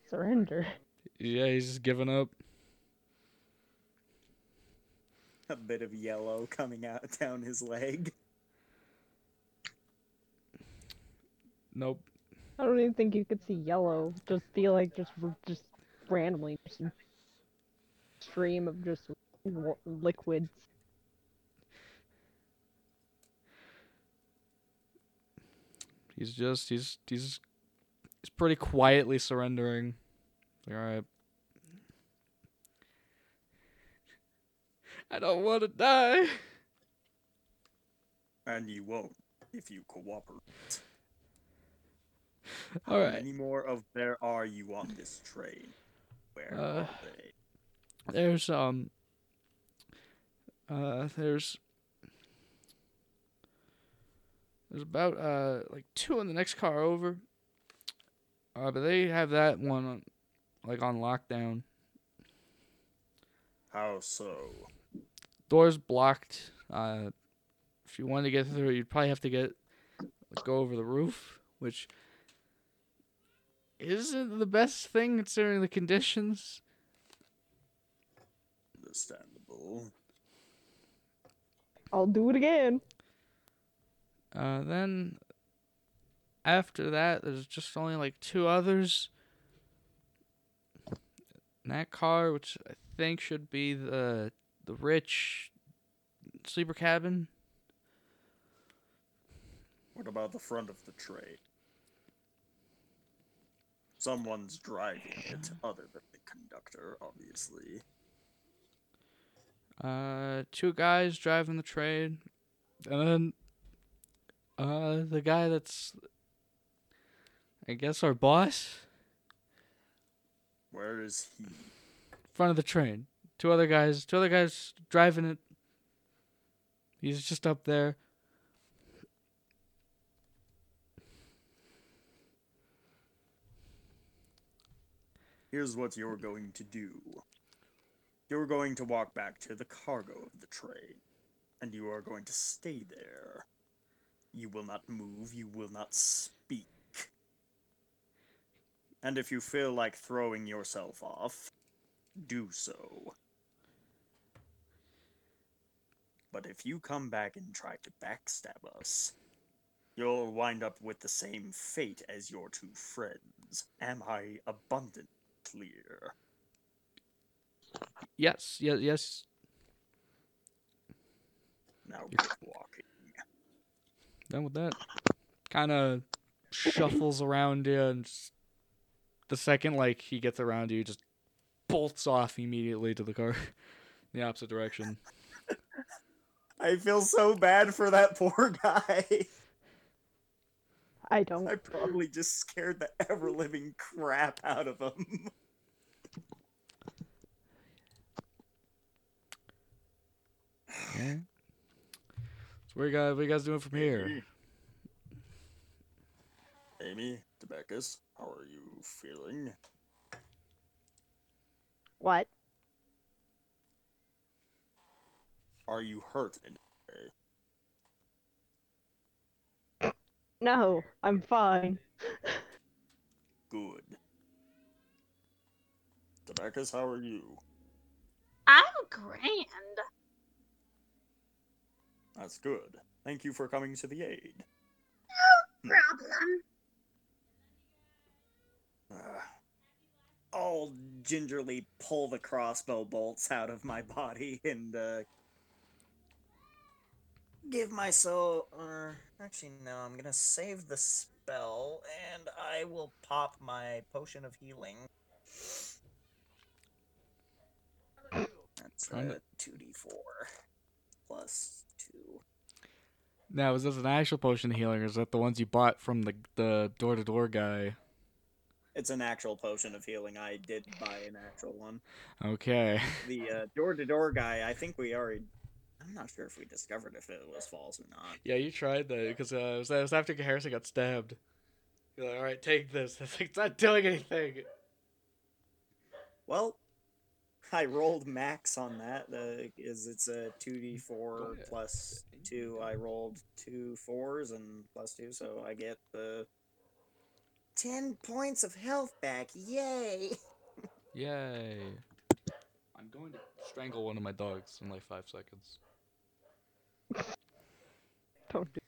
Surrender. yeah, he's just giving up. A bit of yellow coming out down his leg. Nope. I don't even think you could see yellow. Just feel like just just randomly just stream of just liquids. He's just he's he's he's pretty quietly surrendering. Like, all right. I don't want to die. And you won't if you cooperate. All How right. many more of there are you on this train? Where Uh, are they? There's um uh there's there's about uh like two in the next car over. Uh but they have that one on, like on lockdown. How so? Doors blocked. Uh if you wanted to get through, you'd probably have to get go over the roof, which isn't the best thing considering the conditions. Understandable. I'll do it again. Uh, then after that, there's just only like two others. In that car, which I think should be the the rich sleeper cabin. What about the front of the train? Someone's driving it, other than the conductor, obviously. Uh, two guys driving the train, and then uh the guy that's I guess our boss, Where is he? front of the train. Two other guys, two other guys driving it. He's just up there. Here's what you're going to do. You're going to walk back to the cargo of the train, and you are going to stay there. You will not move, you will not speak. And if you feel like throwing yourself off, do so. But if you come back and try to backstab us, you'll wind up with the same fate as your two friends. Am I abundant clear? Yes, yes, yes. Now get walking. Done with that. Kind of shuffles around you, and just the second like he gets around you, just bolts off immediately to the car, the opposite direction. I feel so bad for that poor guy. I don't. I probably just scared the ever living crap out of him. Yeah. So what you guys, what you guys doing from here? Amy, Debeckus, how are you feeling? What? Are you hurt in any way? No, I'm fine. Good. Debeckus, how are you? I'm grand. That's good. Thank you for coming to the aid. No problem. Uh, I'll gingerly pull the crossbow bolts out of my body and uh, give myself. Or actually, no. I'm gonna save the spell, and I will pop my potion of healing. That's uh, Kinda- two d four plus two. Now, is this an actual potion of healing, or is that the ones you bought from the the door to door guy? It's an actual potion of healing. I did buy an actual one. Okay. The uh, door-to-door guy, I think we already. I'm not sure if we discovered if it was false or not. Yeah, you tried that because uh, it, was, it was after Harrison got stabbed. You're like, all right, take this. It's like it's not doing anything. Well, I rolled max on that. Uh, is it's a two d four plus two. I rolled two fours and plus two, so I get the ten points of health back. Yay! Yay! I'm going to strangle one of my dogs in like five seconds. Don't do.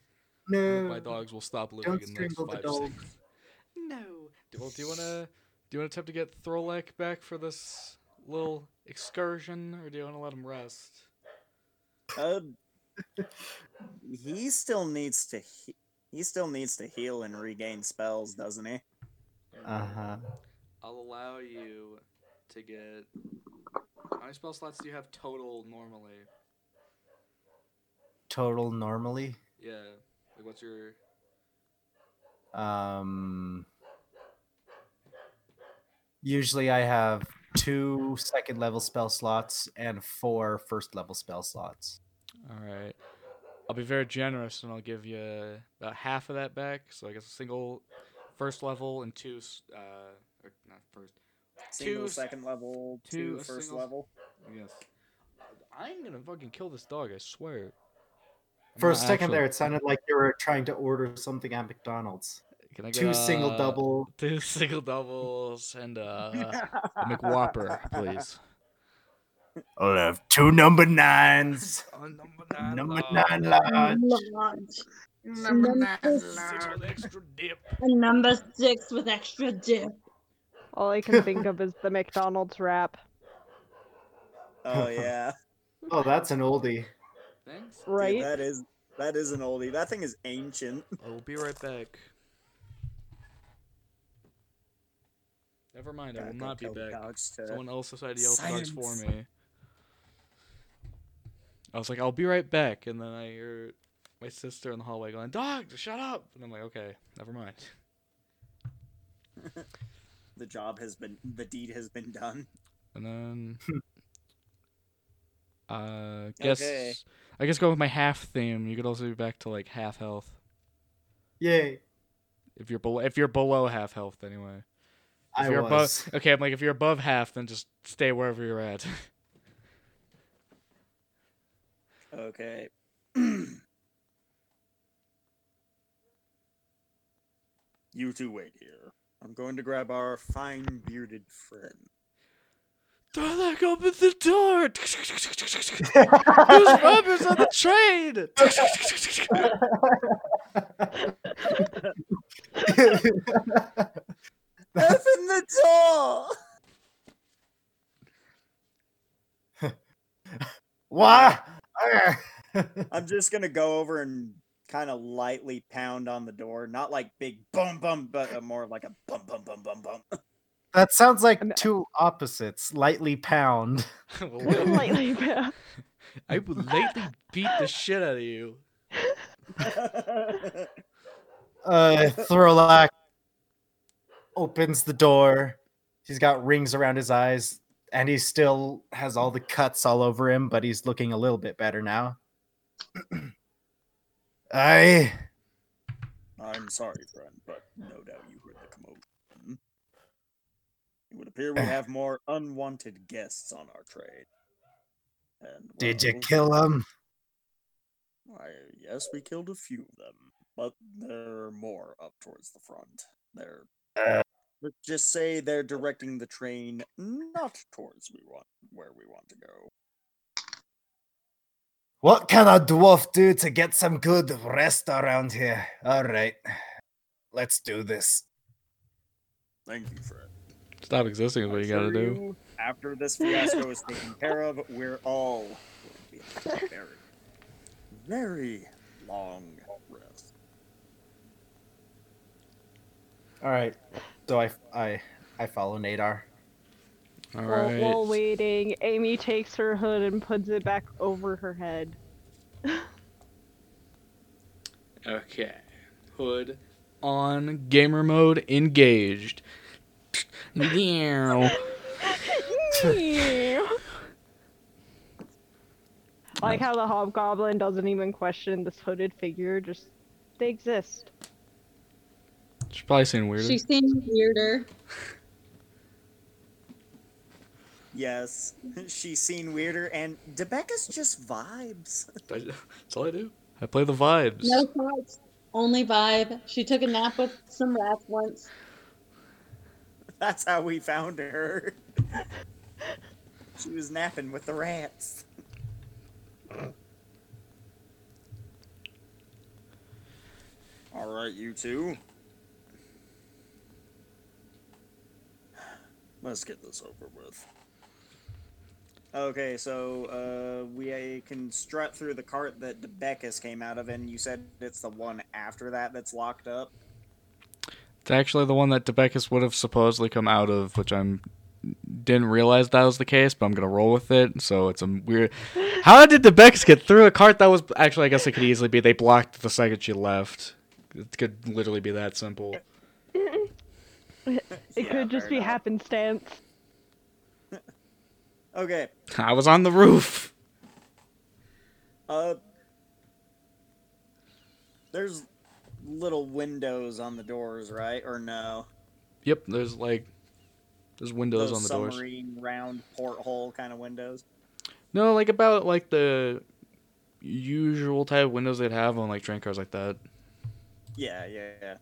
No. My dogs will stop living Don't in the next strangle the five dog. seconds. No. Do, well, do you wanna do you wanna attempt to get Throlak back for this little excursion, or do you wanna let him rest? Uh, he still needs to. He- he still needs to heal and regain spells, doesn't he? Uh huh. I'll allow you to get. How many spell slots do you have total normally? Total normally. Yeah. Like, what's your. Um. Usually I have two second level spell slots and four first level spell slots. Alright. I'll be very generous and I'll give you about half of that back. So I guess a single first level and two. Uh, or not first. Single Two- second level, two, two a first single- level. Yes. I'm gonna fucking kill this dog, I swear. For a Not second there, it sounded like you were trying to order something at McDonald's. Can I get Two single double. Two single doubles and uh, a McWhopper, please. I'll have two number nines. Oh, number Number nine large. Large. Number Six with extra dip. Number six with extra dip. All I can think of is the McDonald's wrap. Oh yeah, Oh, that's an oldie. Thanks. Dude, Right? that is that is an oldie. That thing is ancient. I will be right back. Never mind, I Gotta will not be back. Someone else decided to yell at the dogs for me. I was like, I'll be right back, and then I hear my sister in the hallway going, "Dog, shut up!" And I'm like, "Okay, never mind." The job has been, the deed has been done. And then, uh, guess Okay. I guess go with my half theme. You could also be back to like half health Yay. if you're below if you're below half health anyway. If I you're was. above, okay, I'm like if you're above half, then just stay wherever you're at. Okay. you two wait here. I'm going to grab our fine bearded friend. Throw that open the door. Who's robbers on the train? Open the door! What? I'm just gonna go over and kind of lightly pound on the door, not like big bum bum, but more like a bum bum bum bum bum. that sounds like I'm- two opposites. Lightly pound. Lightly bad. I would lightly beat the shit out of you. Uh, Throlak opens the door. He's got rings around his eyes, and he still has all the cuts all over him, but he's looking a little bit better now. I I'm sorry, friend, but no doubt you heard the commotion. It would appear we have more unwanted guests on our trade. And did you kill them? Why, yes, we killed a few of them, but there are more up towards the front. They're Uh. Let's just say they're directing the train not towards we want where we want to go. What can a dwarf do to get some good rest around here? All right, let's do this. Thank you, friend. Stop existing is what you gotta do. After this fiasco is taken care of, we're all going to be on very, very long rest. All right, so I I I follow Nadar. All While, right. while waiting, Amy takes her hood and puts it back over her head. Okay. Hood on gamer mode engaged. Meow. I like how the hobgoblin doesn't even question this hooded figure, just they exist. She's probably seen weirder. She seems weirder. Yes, she's seen weirder, and Debeckus just vibes. That's all I do. I play the vibes. No thoughts, only vibe. She took a nap with some rats once. That's how we found her. she was napping with the rats. All right, you two. Let's get this over with. Okay, so uh, we can strut through the cart that Debeckus came out of, and you said it's the one after that that's locked up. It's actually the one that Debeckus would have supposedly come out of, which I'm didn't realize that was the case, but I'm gonna roll with it. So it's a weird. How did Debeckus get through a cart that was actually? I guess it could easily be they blocked the second she left. It could literally be that simple. It Yeah, could just be enough. happenstance. Okay, I was on the roof. Uh, there's little windows on the doors, right? Or no? Yep, there's like there's windows Those on the doors. submarine round porthole kind of windows. No, like about like the usual type of windows they'd have on like train cars like that. Yeah, yeah, yeah.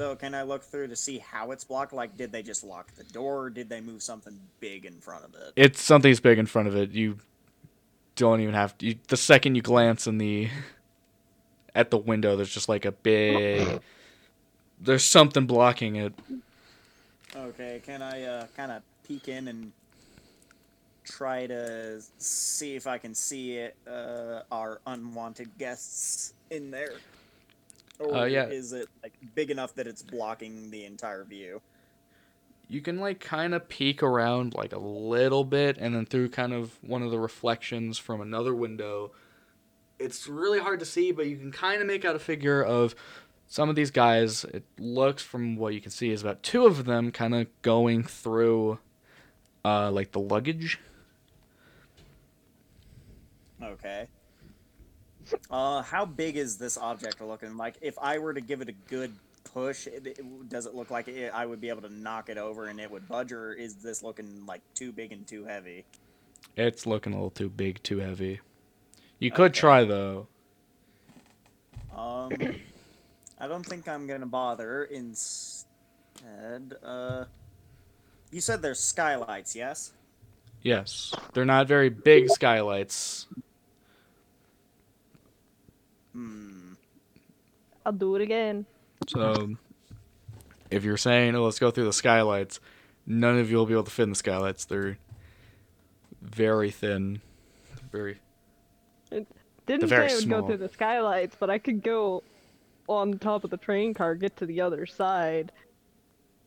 So can I look through to see how it's blocked? Like, did they just lock the door? Or did they move something big in front of it? It's something's big in front of it. You don't even have to. You, the second you glance in the at the window, there's just like a big. There's something blocking it. Okay, can I uh, kind of peek in and try to see if I can see it, uh, our unwanted guests in there? Or Uh, yeah. is it like big enough that it's blocking the entire view? You can like kind of peek around like a little bit, and then through kind of one of the reflections from another window. It's really hard to see, but you can kind of make out a figure of some of these guys. It looks from what you can see is about two of them kind of going through, uh, like the luggage. Okay. Uh, how big is this object looking? Like, if I were to give it a good push, it, it- does it look like it, I would be able to knock it over and it would budge, or is this looking like too big and too heavy? It's looking a little too big, too heavy. You could Okay. try though. Um, I don't think I'm gonna bother. Instead, uh, you said there's skylights, yes? Yes, they're not very big skylights. Hmm. I'll do it again. So, if you're saying, "Oh, let's go through the skylights," none of you will be able to fit in the skylights. They're very thin, very. It Didn't say very I would small. go through the skylights, but I could go on top of the train car, get to the other side.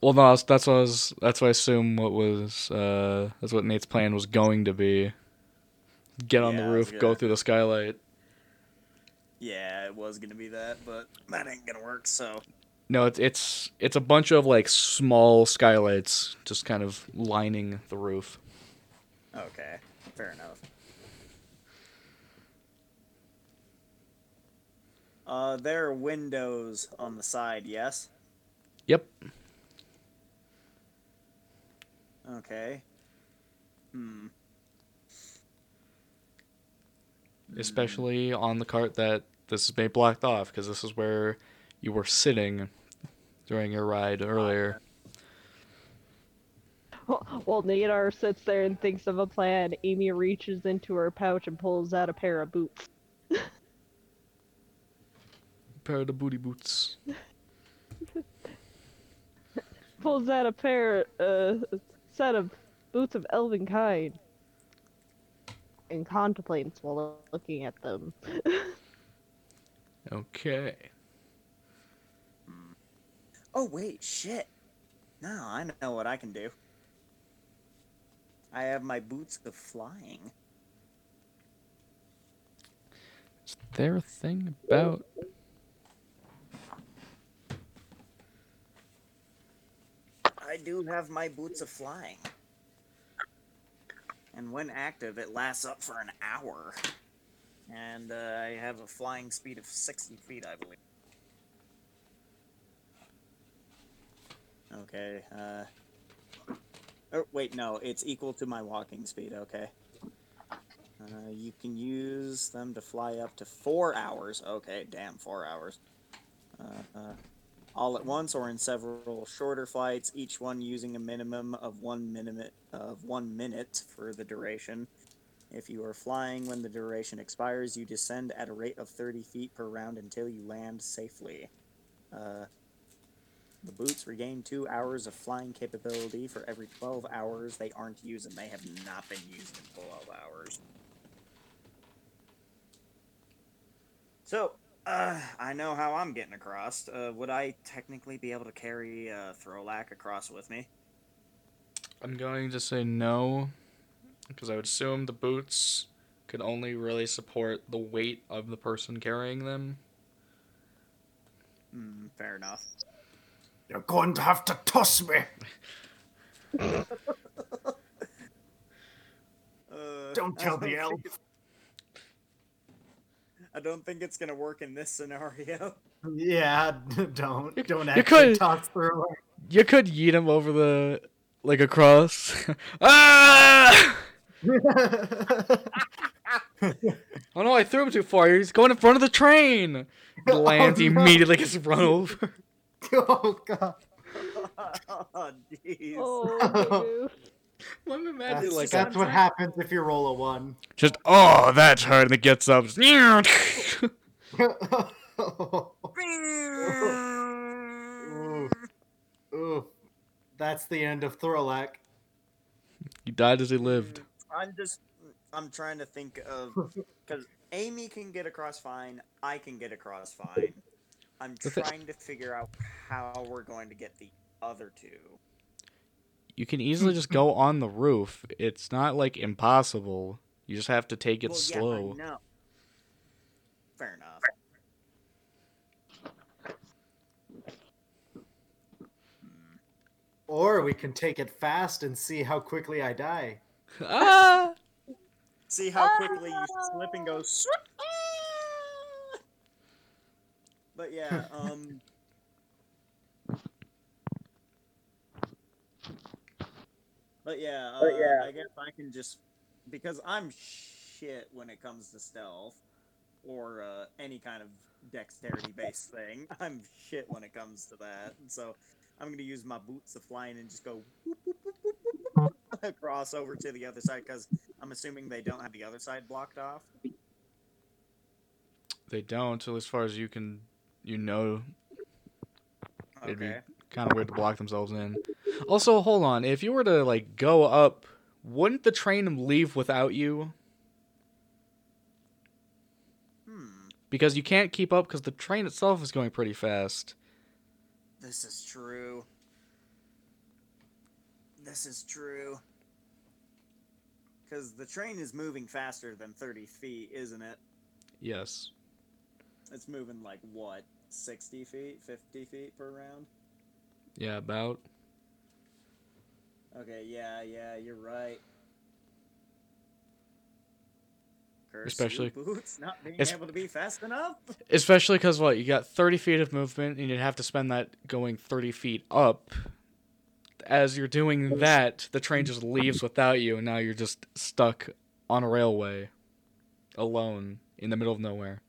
Well, no, that's, that's what I was. That's what I assume. What was? Uh, that's what Nate's plan was going to be. Get on Yeah, the roof, go through the skylight. Yeah, it was gonna be that, but that ain't gonna work. So, No, it's it's it's a bunch of like small skylights, just kind of lining the roof. okay, fair enough. Uh, there are windows on the side, yes? Yep. Okay. Hmm. especially on the cart that this is made blocked off because this is where you were sitting during your ride earlier. While Nadar sits there and thinks of a plan, Amy reaches into her pouch and pulls out a pair of boots. Pair of the booty boots. Pulls out a pair, uh, set of boots of elven kind. And contemplates while looking at them. Okay. Oh wait, shit. No, I know what I can do. I have my boots of flying. Is there a thing about? I do have my boots of flying. And when active, it lasts up for an hour. And uh, I have a flying speed of 60 feet, I believe. Okay, uh. Oh, wait, no, it's equal to my walking speed, okay. Uh, you can use them to fly up to four hours. Okay, damn, four hours. Uh, uh, all at once or in several shorter flights, each one using a minimum of one minute of one minute for the duration. If you are flying when the duration expires, you descend at a rate of 30 feet per round until you land safely. Uh, the boots regain two hours of flying capability for every 12 hours they aren't used, and they have not been used in 12 hours. So, uh, I know how I'm getting across. Uh, would I technically be able to carry uh, Throlak across with me? I'm going to say no, because I would assume the boots could only really support the weight of the person carrying them. Hmm, fair enough. You're going to have to toss me. Uh, Don't I tell the think elf. I don't think it's gonna work in this scenario. Yeah, don't You- don't you actually could- toss through. You could yeet him over the like across. ah! Oh no, I threw him too far. He's going in front of the train. He oh, lands, he Oh, no. immediately gets run over. oh god. oh, jeez. Oh, I'm imagining That's, like that's what happens if you roll a one. just oh that's hurt and it gets up. just, Ooh. Ooh. That's the end of Throlak. he died as he lived. I'm just, I'm trying to think of, because Amy can get across fine, I can get across fine. I'm trying to figure out how we're going to get the other two. You can easily just go on the roof. It's not like impossible. You just have to take it well, slow. Yeah, I know. Fair enough. Or we can take it fast and see how quickly I die. Ah! See how quickly you slip and go. But yeah, um. But yeah, uh, I guess I can just because I'm shit when it comes to stealth or uh, any kind of dexterity based thing. I'm shit when it comes to that. And so I'm gonna use my boots of flying and just go whoop, whoop, whoop, across over to the other side because I'm assuming they don't have the other side blocked off. They don't, so as far as you can you know It'd be- Okay. kind of weird to block themselves in. Also, hold on. If you were to like go up, wouldn't the train leave without you? Hmm. Because you can't keep up because the train itself is going pretty fast. This is true. This is true. Because the train is moving faster than 30 feet, isn't it? Yes. It's moving like what? 60 feet? 50 feet per round? Yeah, about. Okay, yeah, yeah, you're right. Curse Especially- boots not being able to be fast enough. Especially because what you got 30 feet of movement, and you'd have to spend that going 30 feet up. As you're doing that, the train just leaves without you, and now you're just stuck on a railway, alone in the middle of nowhere.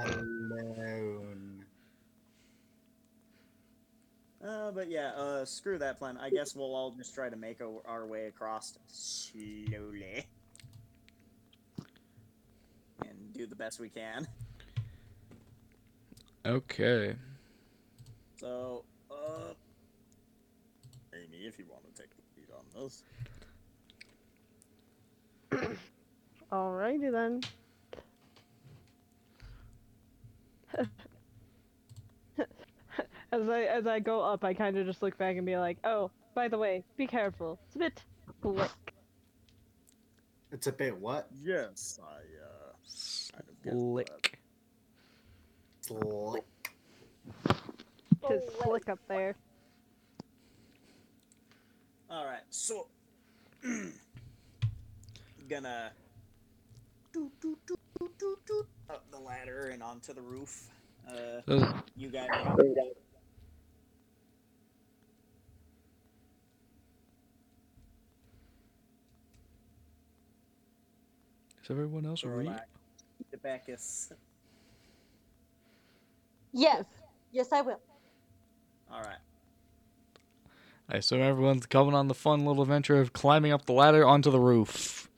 Alone. Uh, but yeah, uh, screw that plan. I guess we'll all just try to make o- our way across slowly. And do the best we can. Okay. So, uh. Amy, if you want to take the lead on this. Alrighty then. as I as I go up, I kind of just look back and be like, "Oh, by the way, be careful. It's a bit slick." It's a bit what? Yes, I, uh. kind of guessed Slick. Slick. Tis slick up there. Alright, so. gonna. doot, doot, doot, doot, doot, doot, Up the ladder and onto the roof. Uh, So- you guys. Is everyone else read? Throlak, Debeckus. Yes. Yes, I will. Alright. I assume everyone's coming on the fun little adventure of climbing up the ladder onto the roof.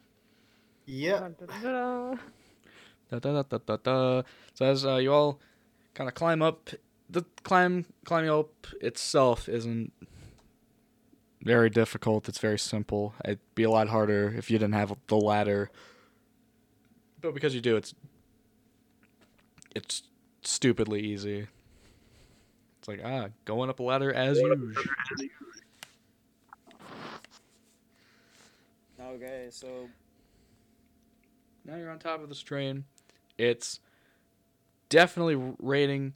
Da, da, da, da, da. So as uh, you all kind of climb up, the climb climbing up itself isn't very difficult. It's very simple. It'd be a lot harder if you didn't have the ladder. But because you do, it's it's stupidly easy. It's like ah, going up a ladder as usual. Okay, so. Now you're on top of this train. It's definitely raining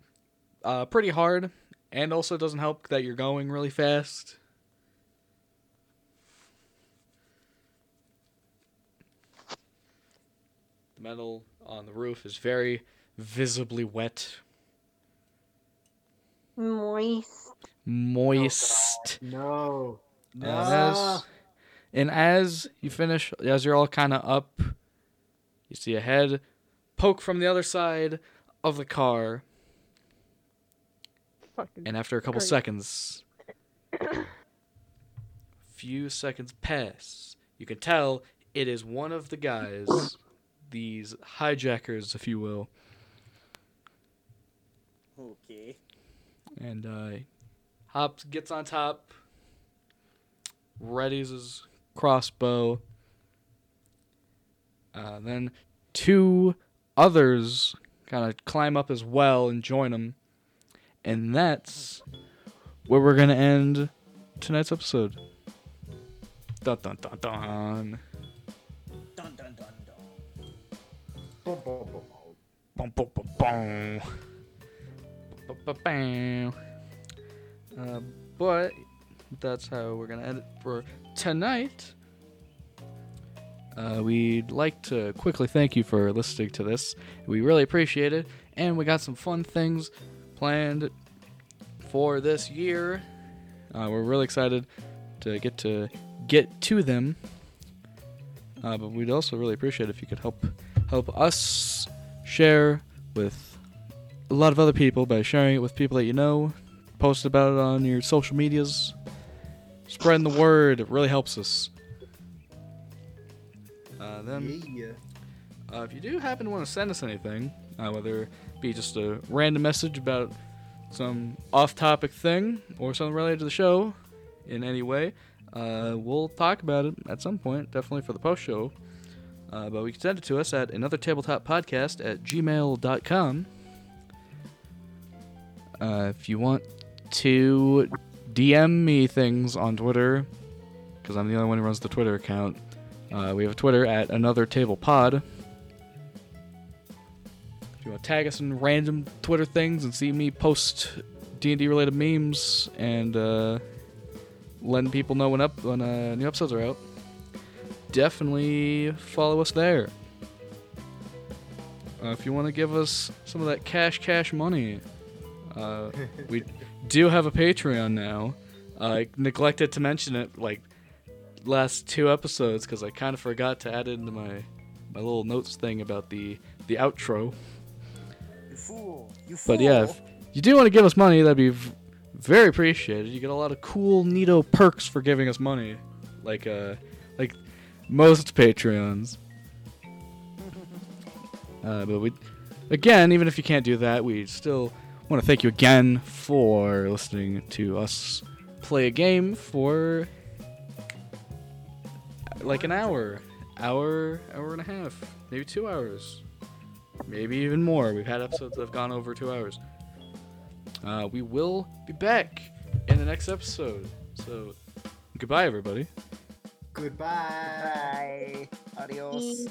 uh, pretty hard, and also doesn't help that you're going really fast. The metal on the roof is very visibly wet, Moist. moist. Oh, no. And No. as, And as you finish, as you're all kind of up, you see a head poke from the other side of the car. Fucking And after a couple Great. seconds, few seconds pass. You can tell it is one of the guys, these hijackers, if you will. Okay. And uh, Hops gets on top, readies his crossbow. Uh, then two others kind of climb up as well and join him. And that's where we're going to end tonight's episode. Dun dun dun dun. Dun dun dun dun. Boom, boom, boom, boom. Bum, bum, bum, bum. Bum, bum, bam. Uh, but that's how we're gonna end it for tonight. Uh, we'd like to quickly thank you for listening to this. We really appreciate it, and we got some fun things planned for this year. Uh, we're really excited to get to get to them. Uh, but we'd also really appreciate if you could help help us share with a lot of other people by sharing it with people that you know, post about it on your social medias, spreading the word. It really helps us. Uh, then, Yeah. uh, if you do happen to want to send us anything, uh, whether it be just a random message about some off-topic thing or something related to the show in any way, uh, we'll talk about it at some point, definitely for the post show. Uh, but we can send it to us at another tabletop podcast at gmail.com. Uh, if you want to DM me things on Twitter, because I'm the only one who runs the Twitter account, uh, we have a Twitter at another table pod. If you want to tag us in random Twitter things and see me post D&D related memes and uh, letting people know when up when uh, new episodes are out, definitely follow us there. Uh, if you want to give us some of that cash, cash money, uh, we do have a Patreon now. I neglected to mention it like last two episodes because I kind of forgot to add it into my my little notes thing about the the outro. You fool. You fool. But yeah, if you do want to give us money, that'd be v- very appreciated. You get a lot of cool, neato perks for giving us money, like uh, like most Patreons. Uh, but we, again, even if you can't do that, we still want to thank you again for listening to us play a game for like an hour, hour, hour and a half, maybe two hours, maybe even more. We've had episodes that have gone over two hours. Uh, we will be back in the next episode. So, goodbye, everybody. Goodbye. Bye. Adios.